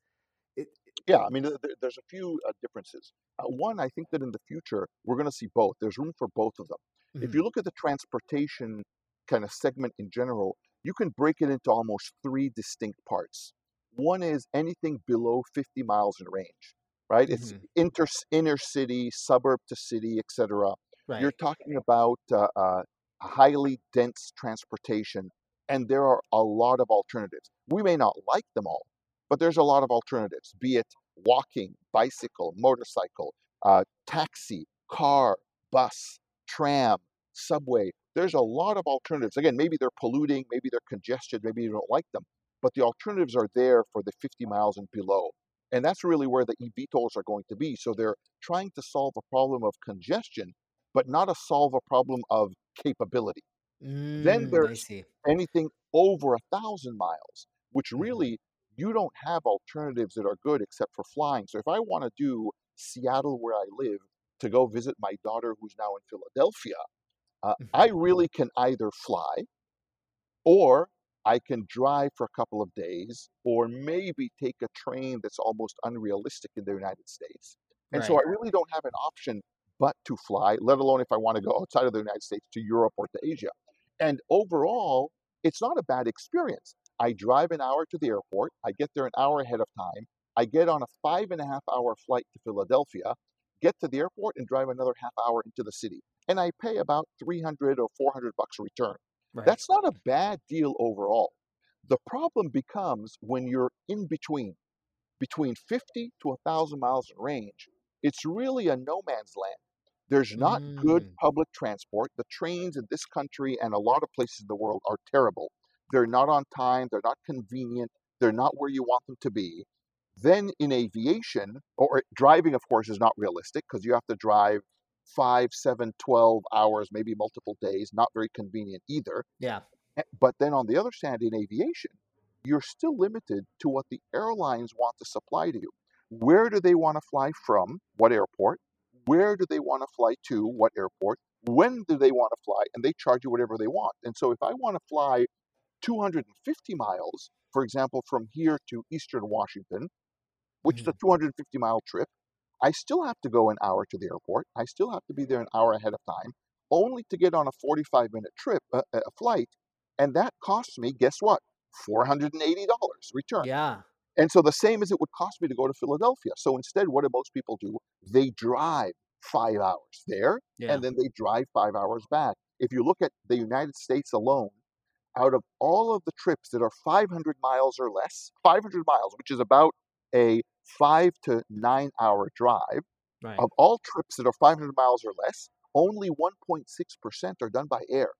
It, Yeah, I mean, th- th- there's a few uh, differences. Uh, one, I think that in the future we're going to see both. There's room for both of them. If Mhm. you look at the transportation kind of segment in general, you can break it into almost three distinct parts. One is anything below 50 miles in range, right? It's Mhm. inter inner city, suburb to city, etc. You're talking about uh, uh, highly dense transportation, and there are a lot of alternatives. We may not like them all, but there's a lot of alternatives, be it walking, bicycle, motorcycle, uh, taxi, car, bus, tram, subway. There's a lot of alternatives. Again, maybe they're polluting, maybe they're congested, maybe you don't like them, but the alternatives are there for the 50 miles and below. And that's really where the eVTOLs are going to be. So they're trying to solve a problem of congestion, but not to solve a problem of capability. Then Mm, I there's anything over a thousand miles, which Mhm. really you don't have alternatives that are good except for flying. So if I want to do Seattle, where I live, to go visit my daughter who's now in Philadelphia, uh, I Mhm. really can either fly or I can drive for a couple of days, or maybe take a train that's almost unrealistic in the United States. And so I really don't have an option but to fly, let alone if I want to go outside of the United States to Europe or to Asia. And overall, it's not a bad experience. I drive an hour to the airport, I get there an hour ahead of time, I get on a five and a half hour flight to Philadelphia, get to the airport, and drive another half hour into the city. And I pay about 300 or 400 bucks return. Right. That's not a bad deal overall. The problem becomes when you're in between, between 50 to 1,000 miles in range. It's really a no man's land. There's not good Mm. public transport. The trains in this country and a lot of places in the world are terrible. They're not on time, they're not convenient, they're not where you want them to be. Then in aviation, or driving, of course, is not realistic because you have to drive five, seven, 12 hours, maybe multiple days, not very convenient either. Yeah. Eh, But then on the other hand, in aviation, you're still limited to what the airlines want to supply to you. Where do they want to fly from? What airport? Where do they want to fly to? What airport? When do they want to fly? And they charge you whatever they want. And so if I want to fly 250 miles, for example, from here to Eastern Washington, which is a 250 mile trip, I still have to go an hour to the airport. I still have to be there an hour ahead of time, only to get on a 45 minute trip, uh, a flight. And that costs me, guess what? $480 return. Yeah. And so the same as it would cost me to go to Philadelphia. So instead, what do most people do? They drive five hours there, Yeah. and then they drive five hours back. If you look at the United States alone, out of all of the trips that are 500 miles or less, 500 miles, which is about a five to nine hour drive, Right. of all trips that are 500 miles or less, only 1.6% are done by air.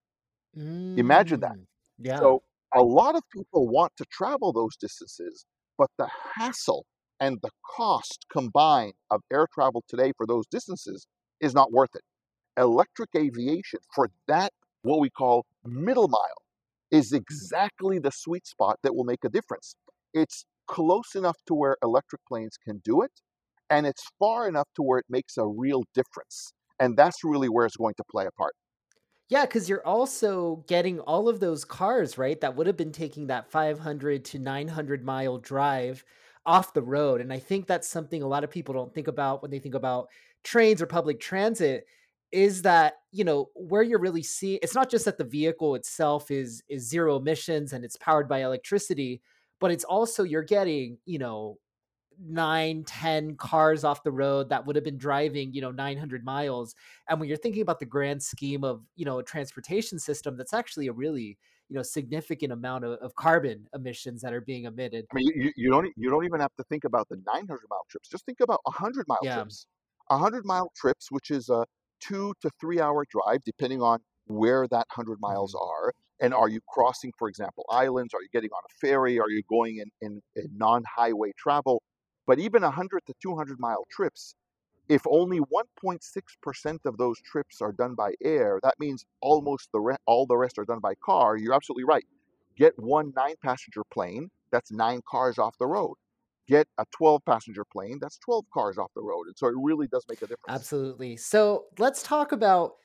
Imagine that. Mm, Yeah. So a lot of people want to travel those distances, but the hassle and the cost combined of air travel today for those distances is not worth it. Electric aviation for that, what we call middle mile, is exactly the sweet spot that will make a difference. It's close enough to where electric planes can do it, and it's far enough to where it makes a real difference. And that's really where it's going to play a part. Yeah, because you're also getting all of those cars, right? That would have been taking that 500 to 900 mile drive off the road. And I think that's something a lot of people don't think about when they think about trains or public transit is that, you know, where you're really seeing it's not just that the vehicle itself is is zero emissions and it's powered by electricity, but it's also you're getting, you know, nine, 10 cars off the road that would have been driving, you know, 900 miles. And when you're thinking about the grand scheme of, you know, a transportation system, that's actually a really, you know, significant amount of, of carbon emissions that are being emitted. I mean, you, you- don't you don't even have to think about the 900 mile trips. Just think about 100 mile Yeah. trips. 100 mile trips, which is a two to three hour drive, depending on where that 100 miles mm-hmm. are. And are you crossing, for example, islands? Are you getting on a ferry? Are you going in, in, in non highway travel? But even 100 to 200 mile trips, if only 1.6% of those trips are done by air, that means almost the re- all the rest are done by car. You're absolutely right. Get one nine passenger plane, that's nine cars off the road. Get a 12 passenger plane, that's 12 cars off the road. And so it really does make a difference. Absolutely. So let's talk about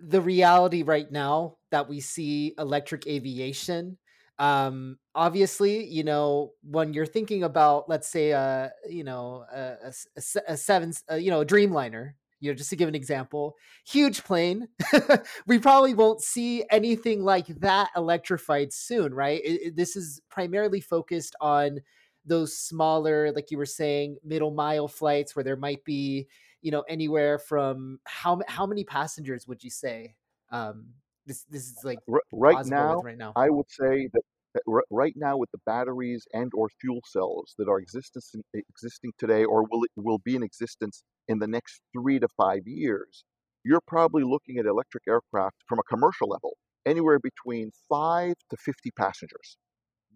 the reality right now that we see electric aviation. Um, obviously, you know, when you're thinking about, let's say, uh, you know, a, a a se- a seven, uh, you know, a Dreamliner, you know, just to give an example, huge plane. we probably won't see anything like that electrified soon, right? It- it- this is primarily focused on those smaller, like you were saying, middle mile flights where there might be, you know, anywhere from how how many passengers would you say? Um, this this is like right now, right now. I would say that, that right now with the batteries and or fuel cells that are existence existing today or will will be in existence in the next 3 to 5 years, you're probably looking at electric aircraft from a commercial level anywhere between 5 to 50 passengers.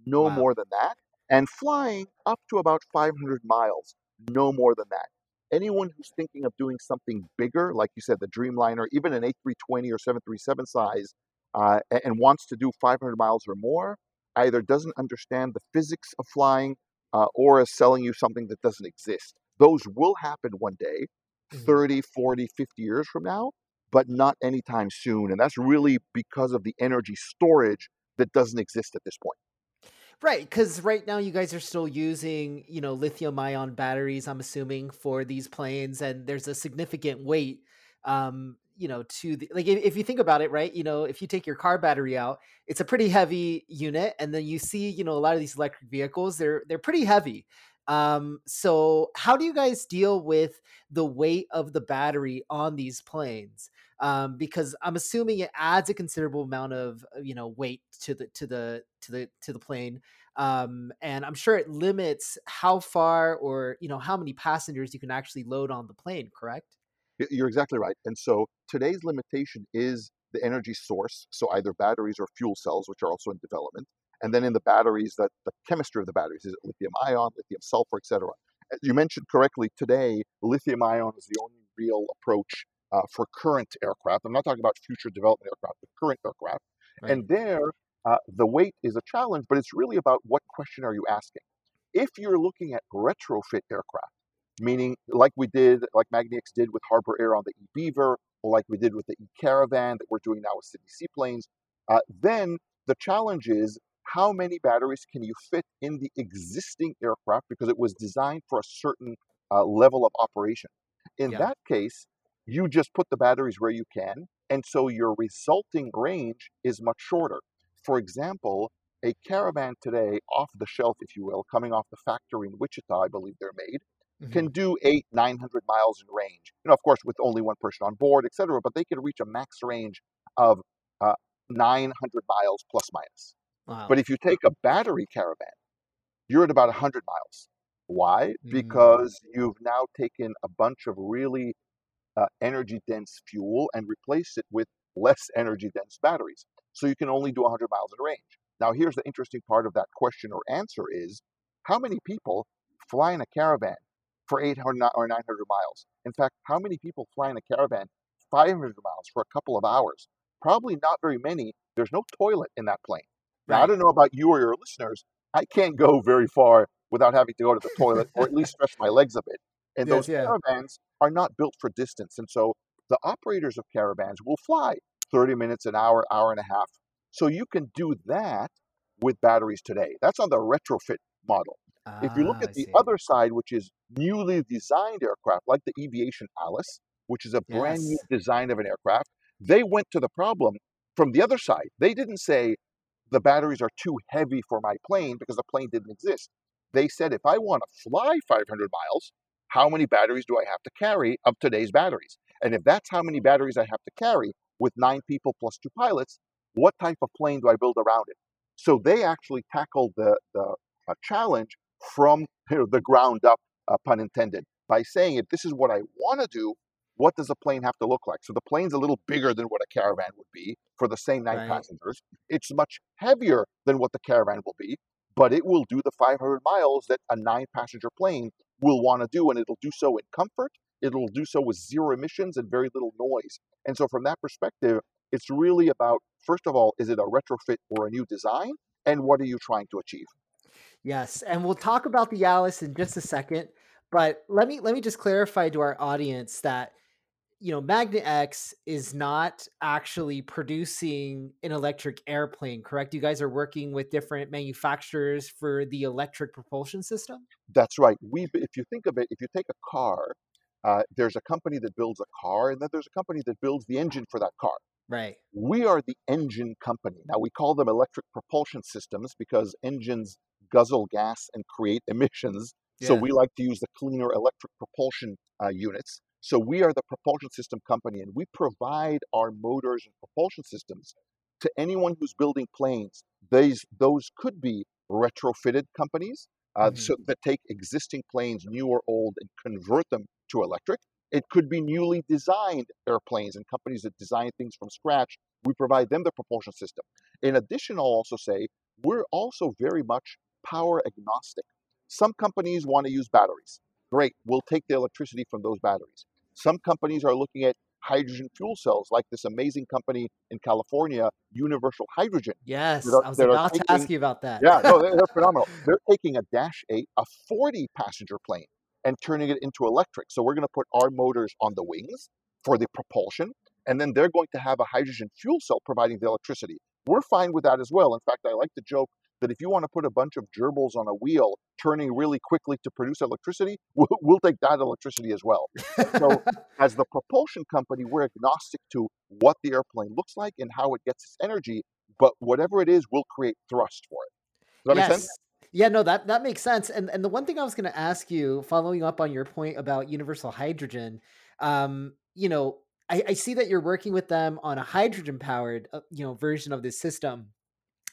No Wow. more than that and flying up to about 500 miles. No more than that. Anyone who's thinking of doing something bigger, like you said, the Dreamliner, even an A320 or 737 size, uh, and wants to do 500 miles or more, either doesn't understand the physics of flying uh, or is selling you something that doesn't exist. Those will happen one day, Mhm. 30, 40, 50 years from now, but not anytime soon. And that's really because of the energy storage that doesn't exist at this point. Right, because right now you guys are still using, you know, lithium ion batteries, I'm assuming, for these planes, and there's a significant weight, um, you know, to the like if, if you think about it, right, you know, if you take your car battery out, it's a pretty heavy unit, and then you see, you know, a lot of these electric vehicles, they're they're pretty heavy. Um, so how do you guys deal with the weight of the battery on these planes? Um, because I'm assuming it adds a considerable amount of, uh, you know, weight to the to the to the to the plane um, and I'm sure it limits how far or you know how many passengers you can actually load on the plane. Correct? You're exactly right. And so today's limitation is the energy source, so either batteries or fuel cells, which are also in development. And then in the batteries, that the chemistry of the batteries is it lithium ion, lithium sulfur, etc. As You mentioned correctly today, lithium ion is the only real approach uh, for current aircraft. I'm not talking about future development aircraft, but current aircraft. And there, uh, the weight is a challenge, but it's really about what question are you asking. If you're looking at retrofit aircraft, meaning like we did, like magniX did with Harbour Air on the eBeaver, or like we did with the e-Caravan that we're doing now with City Seaplanes, uh, then the challenge is how many batteries can you fit in the existing aircraft because it was designed for a certain uh, level of operation. In Yeah. that case, you just put the batteries where you can, and so your resulting range is much shorter. For example, a caravan today, off the shelf, if you will, coming off the factory in Wichita, I believe they're made, can do eight, 900 miles in range. You know, of course, with only one person on board, etc. But they can reach a max range of uh, 900 miles plus minus. Wow. But if you take a battery caravan, you're at about 100 miles. Why? Mm. Because you've now taken a bunch of really uh, energy dense fuel and replaced it with less energy dense batteries. So you can only do 100 miles in range. Now, here's the interesting part of that question or answer is how many people fly in a caravan for 800 or 900 miles? In fact, how many people fly in a caravan 500 miles for a couple of hours? Probably not very many. There's no toilet in that plane. Now, I don't know about you or your listeners. I can't go very far without having to go to the toilet or at least stretch my legs a bit. And Yes, those yeah. caravans are not built for distance. And so the operators of caravans will fly 30 minutes, an hour, hour and a half. So you can do that with batteries today. That's on the retrofit model. If you look Ah, I at the see. other side, which is newly designed aircraft, like the Eviation Alice, which is a brand new design of an aircraft, they went to the problem from the other side. They didn't say the batteries are too heavy for my plane because the plane didn't exist. They said if I want to fly 500 miles, how many batteries do I have to carry of today's batteries? And if that's how many batteries I have to carry with nine people plus two pilots, what type of plane do I build around it? So they actually tackled the, the uh, challenge from you know, the ground up, uh, pun intended, by saying if this is what I want to do, what does a plane have to look like? So the plane's a little bigger than what a caravan would be for the same nine Right. passengers. It's much heavier than what the caravan will be, but it will do the 500 miles that a nine passenger plane will want to do, and it'll do so in comfort. It'll do so with zero emissions and very little noise. And so, from that perspective, it's really about first of all, is it a retrofit or a new design? And what are you trying to achieve? Yes, and we'll talk about the Alice in just a second, but let me let me just clarify to our audience that you know magniX is not actually producing an electric airplane, correct? You guys are working with different manufacturers for the electric propulsion system? That's right. We, if you think of it, if you take a car, uh, there's a company that builds a car, and then there's a company that builds the engine for that car. Right. We are the engine company. Now, we call them electric propulsion systems because engines guzzle gas and create emissions. So we like to use the cleaner electric propulsion uh, units. So we are the propulsion system company, and we provide our motors and propulsion systems to anyone who's building planes. These those could be retrofitted companies uh, Mhm. so that take existing planes, new or old, and convert them to electric. It could be newly designed airplanes and companies that design things from scratch. We provide them the propulsion system. In addition, I'll also say we're also very much power agnostic. Some companies want to use batteries. Great, we'll take the electricity from those batteries. Some companies are looking at hydrogen fuel cells, like this amazing company in California, Universal Hydrogen. Yes, are- I was about to ask you about that. Yeah, no, they're, they're phenomenal. They're taking a Dash 8, a 40 passenger plane, and turning it into electric. So we're going to put our motors on the wings for the propulsion, and then they're going to have a hydrogen fuel cell providing the electricity. We're fine with that as well. In fact, I like to joke that if you want to put a bunch of gerbils on a wheel turning really quickly to produce electricity, we'll, we'll take that electricity as well. So, as the propulsion company, we're agnostic to what the airplane looks like and how it gets its energy, but whatever it is, we'll create thrust for it. Does that make sense? Yeah, no, that that makes sense. And and the one thing I was going to ask you, following up on your point about universal hydrogen, um, you know, I, I see that you're working with them on a hydrogen powered, uh, you know, version of this system.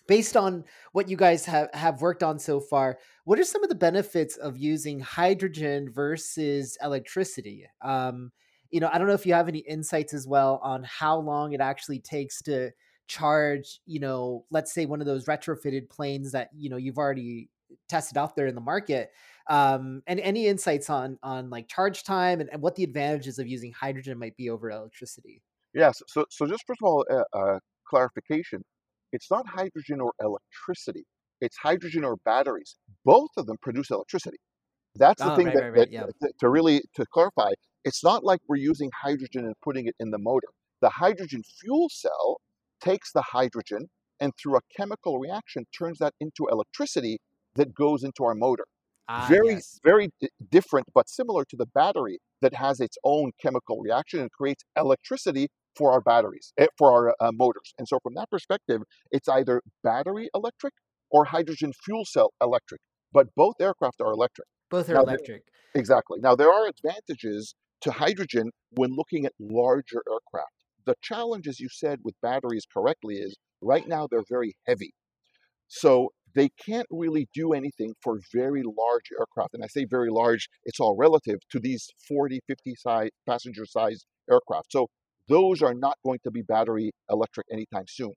Based on what you guys have have worked on so far, what are some of the benefits of using hydrogen versus electricity? Um, you know, I don't know if you have any insights as well on how long it actually takes to charge, you know, let's say one of those retrofitted planes that, you know, you've already tested out there in the market. Um, and any insights on on like charge time and, and what the advantages of using hydrogen might be over electricity? Yes. So, so just first of all, uh, uh, clarification: it's not hydrogen or electricity; it's hydrogen or batteries. Both of them produce electricity. That's the Ah, thing right, that, right, right, that yeah. to, to really to clarify. It's not like we're using hydrogen and putting it in the motor. The hydrogen fuel cell takes the hydrogen and through a chemical reaction turns that into electricity that goes into our motor. Ah, very yes. very di- different but similar to the battery that has its own chemical reaction and creates electricity for our batteries eh, for our uh, motors and so from that perspective it's either battery electric or hydrogen fuel cell electric but both aircraft are electric Both are now electric. Exactly. Now, there are advantages to hydrogen when looking at larger aircraft. The challenge, as you said, with batteries correctly is right now they're very heavy. So they can't really do anything for very large aircraft. And I say very large, it's all relative to these 40, 50 size, passenger size aircraft. So those are not going to be battery electric anytime soon.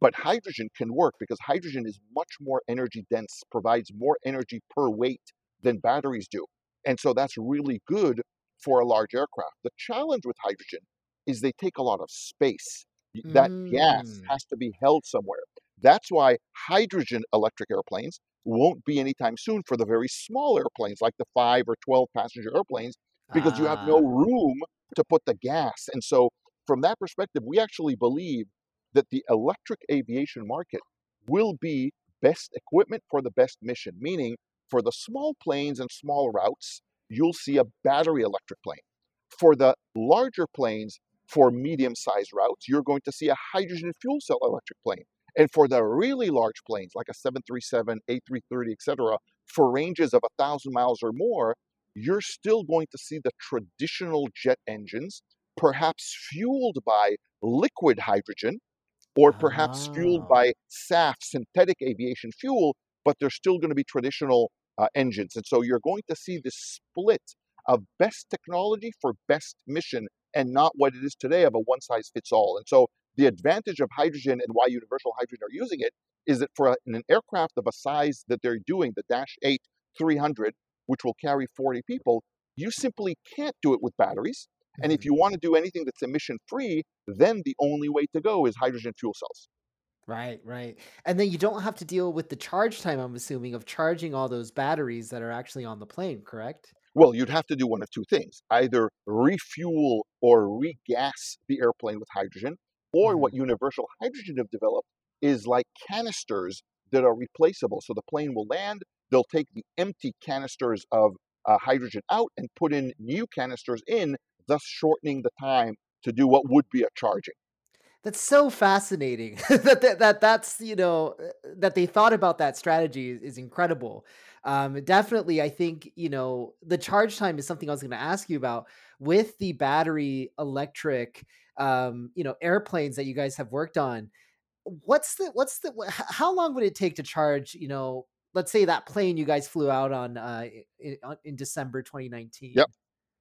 But hydrogen can work because hydrogen is much more energy dense, provides more energy per weight than batteries do. And so that's really good for a large aircraft. The challenge with hydrogen is they take a lot of space. That mm. gas has to be held somewhere. That's why hydrogen electric airplanes won't be anytime soon for the very small airplanes, like the five or 12 passenger airplanes, because ah. you have no ah. room to put the gas. And so, from that perspective, we actually believe that the electric aviation market will be best equipment for the best mission, meaning for the small planes and small routes, you'll see a battery electric plane. For the larger planes, for medium sized routes, you're going to see a hydrogen fuel cell electric plane. And for the really large planes, like a 737, A330, etc., for ranges of 1,000 miles or more, you're still going to see the traditional jet engines, perhaps fueled by liquid hydrogen, or perhaps fueled ah. by SAF, synthetic aviation fuel, but they're still going to be traditional uh, engines. And so you're going to see this split of best technology for best mission and not what it is today of a one size fits all. And so the advantage of hydrogen and why Universal Hydrogen are using it is that for an aircraft of a size that they're doing, the Dash 8 300, which will carry 40 people, you simply can't do it with batteries. And if mm-hmm. you want to do anything that's emission free, then the only way to go is hydrogen fuel cells. Right, right. And then you don't have to deal with the charge time, I'm assuming, of charging all those batteries that are actually on the plane, correct? Well, you'd have to do one of two things either refuel or regas the airplane with hydrogen, or mm-hmm. what Universal Hydrogen have developed is like canisters that are replaceable. So the plane will land, they'll take the empty canisters of uh, hydrogen out and put in new canisters in, thus shortening the time to do what would be a charging. That's so fascinating that, that that that's you know uh, that they thought about that strategy is, is incredible. Um, definitely, I think you know the charge time is something I was going to ask you about with the battery electric um, you know airplanes that you guys have worked on. What's the what's the how long would it take to charge you know let's say that plane you guys flew out on uh, in, in December 2019? Yep.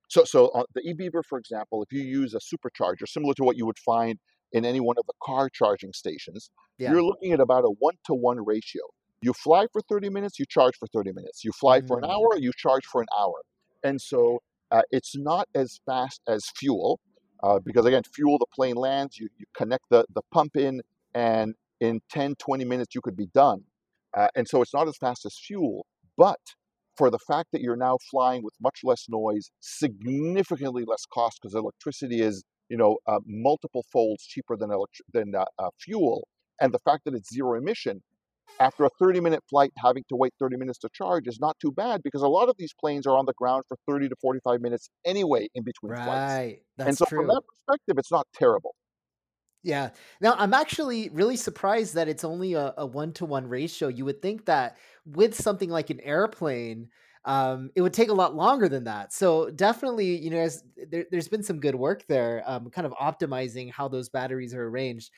So, so uh, the eBeaver, for example, if you use a supercharger, similar to what you would find in any one of the car charging stations, yeah. you're looking at about a one to one ratio. You fly for 30 minutes, you charge for 30 minutes. You fly mm. for an mm. hour, you charge for an hour. And so uh, it's not as fast as fuel uh, because, again, fuel, the plane lands, you, you connect the, the pump in, and in 10, 20 minutes, you could be done. Uh, and so it's not as fast as fuel. But for the fact that you're now flying with much less noise, significantly less cost because electricity is you know uh, multiple folds cheaper than elect- than uh, uh, fuel, and the fact that it's zero emission. After a 30 minute flight, having to wait 30 minutes to charge is not too bad because a lot of these planes are on the ground for 30 to 45 minutes anyway in between right. flights. That's and so, true. from that perspective, it's not terrible. Yeah. Now I'm actually really surprised that it's only a one to one ratio. You would think that with something like an airplane, um, it would take a lot longer than that. So definitely, you know, there, has been some good work there, um, kind of optimizing how those batteries are arranged.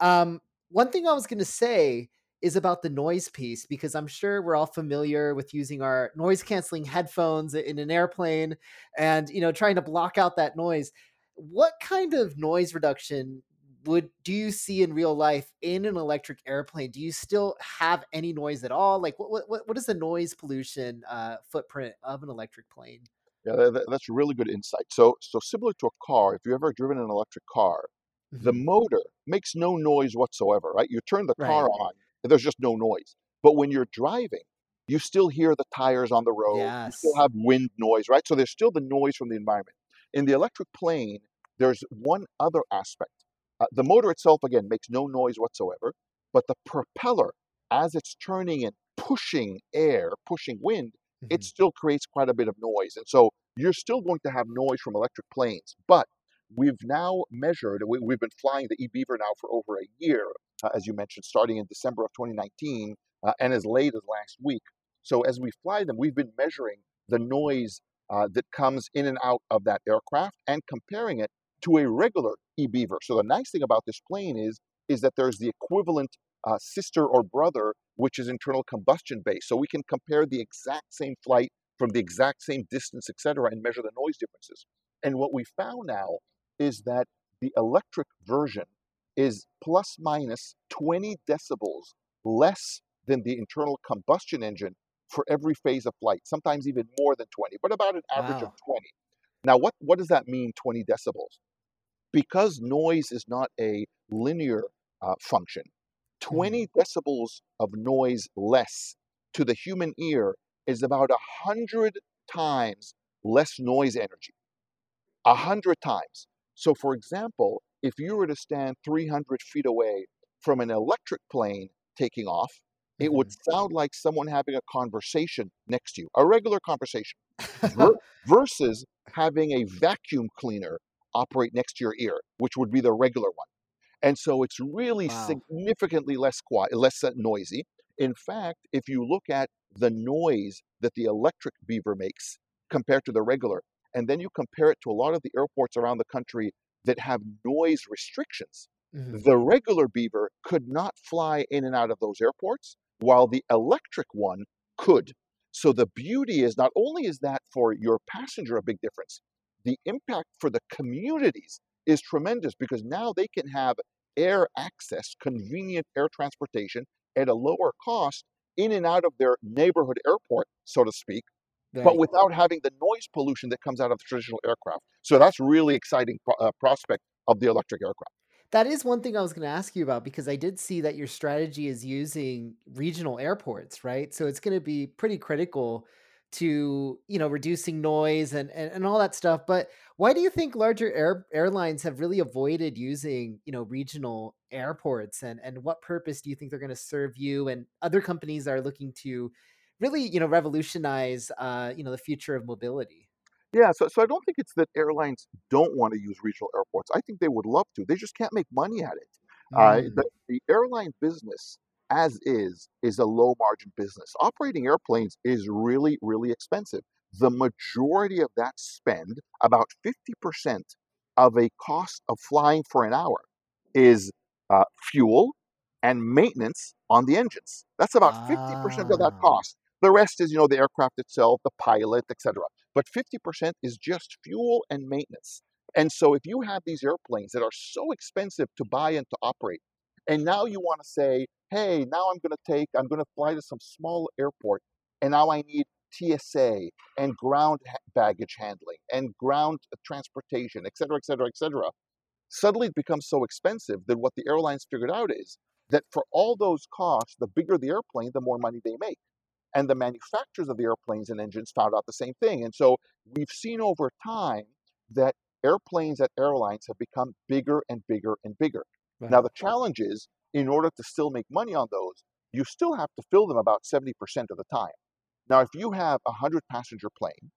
Um, one thing I was going to say is about the noise piece because I'm sure we're all familiar with using our noise canceling headphones in an airplane and you know trying to block out that noise. What kind of noise reduction would do you see in real life in an electric airplane do you still have any noise at all? Like what what, what is the noise pollution uh, footprint of an electric plane? Yeah that, that's really good insight. So so similar to a car if you've ever driven an electric car mm-hmm. the motor makes no noise whatsoever right? You turn the car right. on and there's just no noise. But when you're driving you still hear the tires on the road yes. you still have wind noise right? So there's still the noise from the environment. In the electric plane there's one other aspect uh, the motor itself, again, makes no noise whatsoever, but the propeller, as it's turning and pushing air, pushing wind, mm-hmm. it still creates quite a bit of noise. And so you're still going to have noise from electric planes. But we've now measured, we, have been flying the eBeaver now for over a year, uh, as you mentioned, starting in December of 2019 uh, and as late as last week. So as we fly them, we've been measuring the noise uh, that comes in and out of that aircraft and comparing it to a regular eBeaver. So the nice thing about this plane is is that there's the equivalent uh, sister or brother, which is internal combustion based. So we can compare the exact same flight from the exact same distance, etc., and measure the noise differences. And what we found now is that the electric version is plus minus 20 decibels less than the internal combustion engine for every phase of flight, sometimes even more than 20, but about an average wow. of 20. Now, what, what does that mean, 20 decibels? Because noise is not a linear uh, function, 20 mm-hmm. decibels of noise less to the human ear is about 100 times less noise energy. 100 times. So, for example, if you were to stand 300 feet away from an electric plane taking off, it would mm-hmm. sound like someone having a conversation next to you, a regular conversation, ver- versus having a vacuum cleaner operate next to your ear, which would be the regular one. And so it's really wow. significantly less quiet, less uh, noisy. In fact, if you look at the noise that the electric beaver makes compared to the regular, and then you compare it to a lot of the airports around the country that have noise restrictions, mm-hmm. the regular beaver could not fly in and out of those airports, while the electric one could. So the beauty is not only is that for your passenger a big difference, the impact for the communities is tremendous because now they can have air access, convenient air transportation at a lower cost in and out of their neighborhood airport, so to speak, right. but without having the noise pollution that comes out of the traditional aircraft. So that's really exciting uh, prospect of the electric aircraft. That is one thing I was going to ask you about because I did see that your strategy is using regional airports, right? So it's going to be pretty critical to you know reducing noise and, and and all that stuff but why do you think larger air, airlines have really avoided using you know regional airports and and what purpose do you think they're going to serve you and other companies are looking to really you know revolutionize uh you know the future of mobility yeah so, so i don't think it's that airlines don't want to use regional airports i think they would love to they just can't make money at it mm. uh, the, the airline business as is, is a low margin business. Operating airplanes is really, really expensive. The majority of that spend, about 50% of a cost of flying for an hour, is uh, fuel and maintenance on the engines. That's about ah. 50% of that ah. cost. The rest is, you know, the aircraft itself, the pilot, etc. But 50% is just fuel and maintenance. And so if you have these airplanes that are so expensive to buy and to operate, and now you want to say, hey, now I'm going to take, I'm going to fly to some small airport, and now I need TSA and ground baggage handling and ground uh, transportation, et cetera, et cetera, et cetera. Suddenly it becomes so expensive that what the airlines figured out is that for all those costs, the bigger the airplane, the more money they make. And the manufacturers of the airplanes and engines found out the same thing. And so we've seen over time that airplanes at airlines have become bigger and bigger and bigger. Right. Now, the challenge is in order to still make money on those, you still have to fill them about 70% of the time. Now, if you have a 100 passenger plane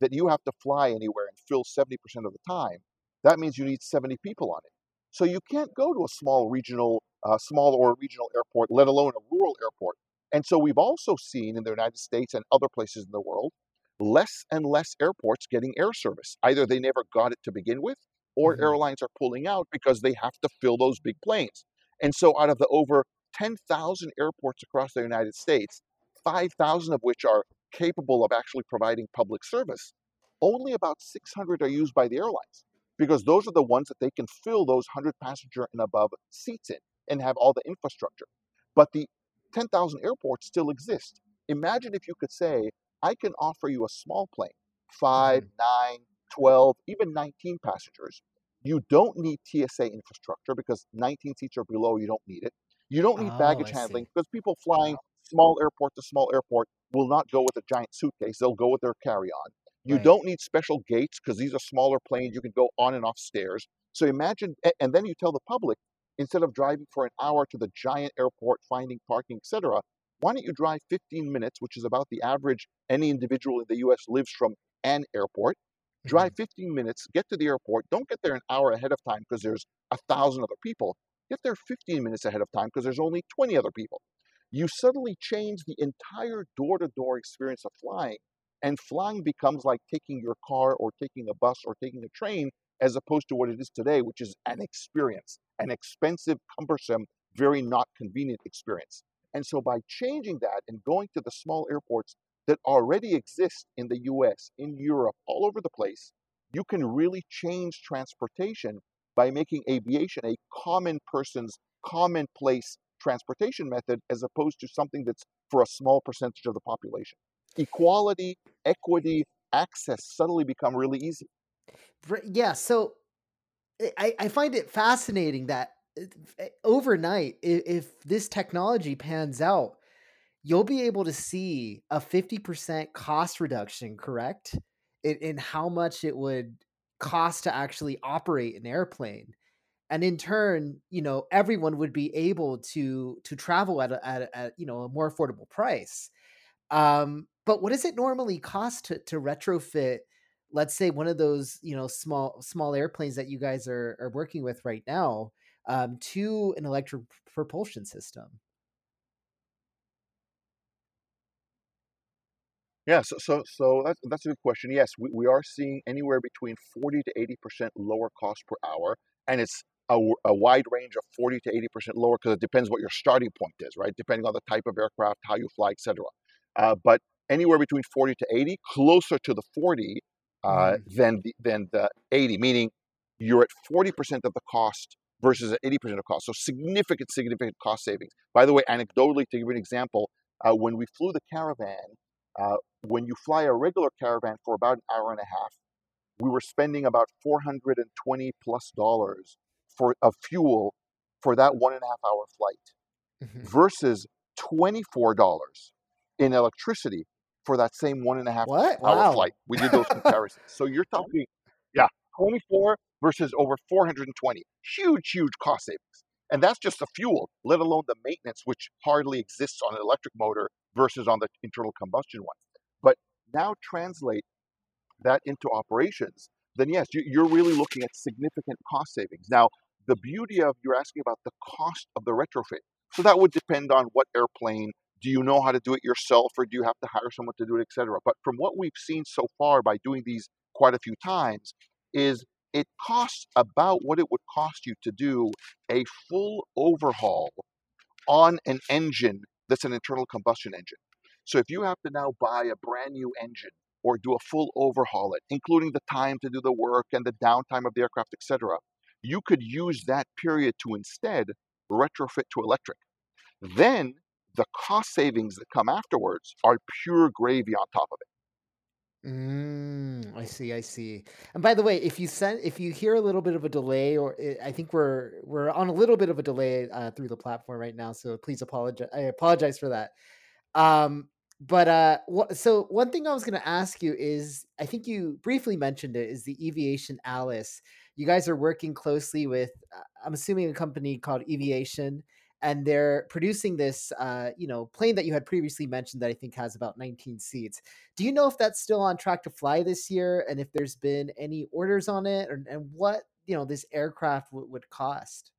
that you have to fly anywhere and fill 70% of the time, that means you need 70 people on it. So you can't go to a small regional, uh, small or regional airport, let alone a rural airport. And so we've also seen in the United States and other places in the world, less and less airports getting air service. Either they never got it to begin with, or mm-hmm. airlines are pulling out because they have to fill those big planes. And so, out of the over 10,000 airports across the United States, 5,000 of which are capable of actually providing public service, only about 600 are used by the airlines because those are the ones that they can fill those 100 passenger and above seats in and have all the infrastructure. But the 10,000 airports still exist. Imagine if you could say, I can offer you a small plane, 5, mm-hmm. 9, 12, even 19 passengers, you don't need TSA infrastructure because 19 seats or below, you don't need it. You don't need oh, baggage I handling see. because people flying small airport to small airport will not go with a giant suitcase. They'll go with their carry on. You right. don't need special gates because these are smaller planes. You can go on and off stairs. So imagine, and then you tell the public instead of driving for an hour to the giant airport, finding parking, etc., why don't you drive 15 minutes, which is about the average any individual in the US lives from an airport, drive mm-hmm. 15 minutes, get to the airport. Don't get there an hour ahead of time because there's a thousand other people. Get there 15 minutes ahead of time because there's only 20 other people. You suddenly change the entire door to door experience of flying and flying becomes like taking your car or taking a bus or taking a train as opposed to what it is today, which is an experience, an expensive, cumbersome, very not convenient experience. And so by changing that and going to the small airports that already exist in the US, in Europe, all over the place, you can really change transportation by making aviation a common person's commonplace transportation method as opposed to something that's for a small percentage of the population. Equality, equity, access suddenly become really easy. Yeah, so I, I find it fascinating that eh, eh, overnight, if, if this technology pans out, you'll be able to see a 50% cost reduction, correct? In, in how much it would cost to actually operate an airplane. And in turn you know everyone would be able to to travel at a, at, a, at you know a more affordable price. Um but what does it normally cost to, to retrofit let's say one of those you know small small airplanes that you guys are are working with right now um, to an electric propulsion system Yeah, so so, so that's, that's a good question. Yes, we, we are seeing anywhere between 40 to 80% lower cost per hour, and it's a, a wide range of 40 to 80% lower because it depends what your starting point is, right? Depending on the type of aircraft, how you fly, etc. Uh, but anywhere between 40 to 80, closer to the 40 uh, mm. than, the, than the 80, meaning you're at 40% of the cost versus at 80% of cost. So significant, significant cost savings. By the way, anecdotally, to give you an example, uh, when we flew the caravan, uh, when you fly a regular caravan for about an hour and a half, we were spending about 420 plus dollars for of fuel for that one and a half hour flight mm-hmm. versus $24 in electricity for that same one and a half what? hour wow. flight. We did those comparisons. so you're talking, yeah, 24 versus over 420. Huge, huge cost savings. And that's just the fuel, let alone the maintenance, which hardly exists on an electric motor versus on the internal combustion one. But now translate that into operations, then yes, you're really looking at significant cost savings. Now, the beauty of you're asking about the cost of the retrofit. So that would depend on what airplane. Do you know how to do it yourself, or do you have to hire someone to do it, etc. But from what we've seen so far by doing these quite a few times, is it costs about what it would cost you to do a full overhaul on an engine that's an internal combustion engine. So if you have to now buy a brand new engine or do a full overhaul it, including the time to do the work and the downtime of the aircraft, etc., you could use that period to instead retrofit to electric. Then the cost savings that come afterwards are pure gravy on top of it. Mm, I see, I see. And by the way, if you send, if you hear a little bit of a delay, or eh, I think we're we're on a little bit of a delay uh, through the platform right now, so please apologize. I apologize for that. Um, but uh, so one thing I was going to ask you is, I think you briefly mentioned it, is the Eviation Alice. You guys are working closely with, uh, I'm assuming a company called Eviation and they're producing this uh, you know plane that you had previously mentioned that i think has about 19 seats. Do you know if that's still on track to fly this year and if there's been any orders on it or, and what you know this aircraft w- would cost?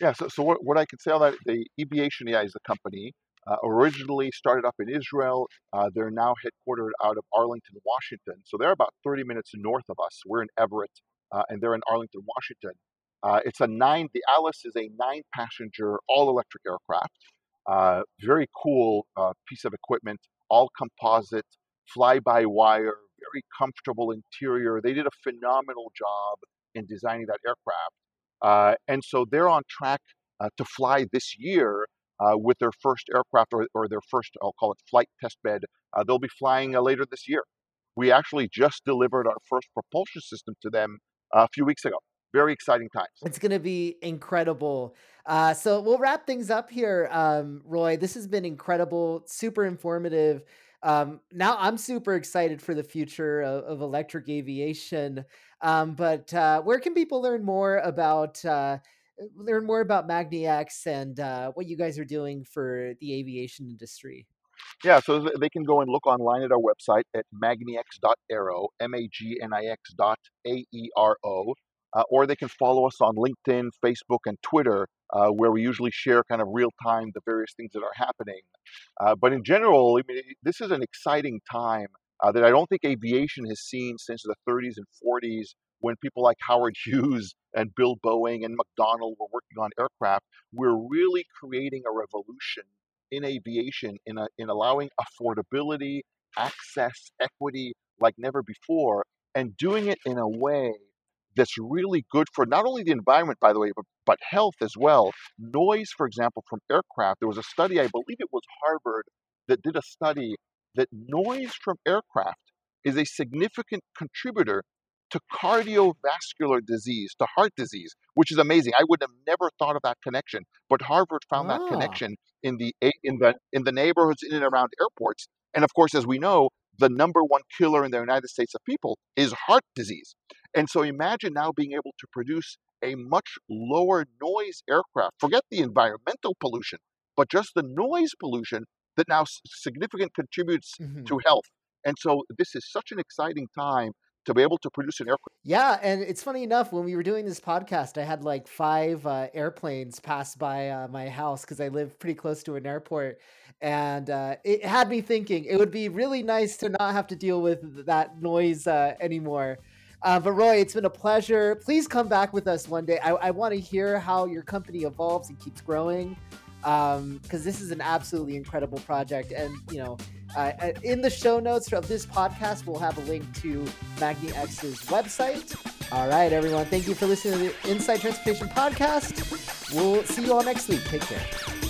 Yeah so, so what, what i can say on that the eviation yeah is the company uh, originally started up in israel uh, they're now headquartered out of arlington washington. So they're about 30 minutes north of us. We're in everett uh, and they're in arlington washington uh, it's a nine, the Alice is a nine passenger all electric aircraft. Uh, very cool uh, piece of equipment, all composite, fly by wire, very comfortable interior. They did a phenomenal job in designing that aircraft. Uh, and so they're on track uh, to fly this year uh, with their first aircraft or, or, their first, I'll call it flight test bed. they'll be flying later this year. We actually just delivered our first propulsion system to them a few weeks ago very exciting times. It's going to be incredible. Uh, so we'll wrap things up here, um, Roei. This has been incredible, super informative. Um, now I'm super excited for the future of, of electric aviation. Um, but uh, where can people learn more about uh, learn more about MagniX and uh, what you guys are doing for the aviation industry? Yeah, so they can go and look online at our website at magnix.aero, M A G N I X dot A E R O uh, or they can follow us on LinkedIn, Facebook, and Twitter, uh, where we usually share kind of real time the various things that are happening. Uh, but in general, I mean, this is an exciting time uh, that I don't think aviation has seen since the 30s and 40s when people like Howard Hughes and Bill Boeing and McDonnell were working on aircraft. We're really creating a revolution in aviation in, a, in allowing affordability, access, equity like never before, and doing it in a way that's really good for not only the environment, by the way, but, but health as well. Noise, for example, from aircraft, there was a study, I believe it was Harvard, that did a study that noise from aircraft is a significant contributor to cardiovascular disease, to heart disease, which is amazing. I would have never thought of that connection, but Harvard found that connection in the in the in the neighborhoods in and around airports. And of course, as we know, the number one killer in the United States of people is heart disease. And so imagine now being able to produce a much lower noise aircraft. Forget the environmental pollution, but just the noise pollution that now significant contributes Mhm. to health. And so this is such an exciting time to be able to produce an aircraft. Yeah, and it's funny enough when we were doing this podcast, I had like five uh, airplanes pass by uh, my house because I live pretty close to an airport, and uh, it had me thinking it would be really nice to not have to deal with that noise uh, anymore. Uh, but Roei, it's been a pleasure. Please come back with us one day. I, I want to hear how your company evolves and keeps growing, because this is an absolutely incredible project. And you know, uh, in the show notes of this podcast, we'll have a link to magniX's website. All right, everyone. Thank you for listening to the Inside Transportation Podcast. We'll see you all next week. Take care.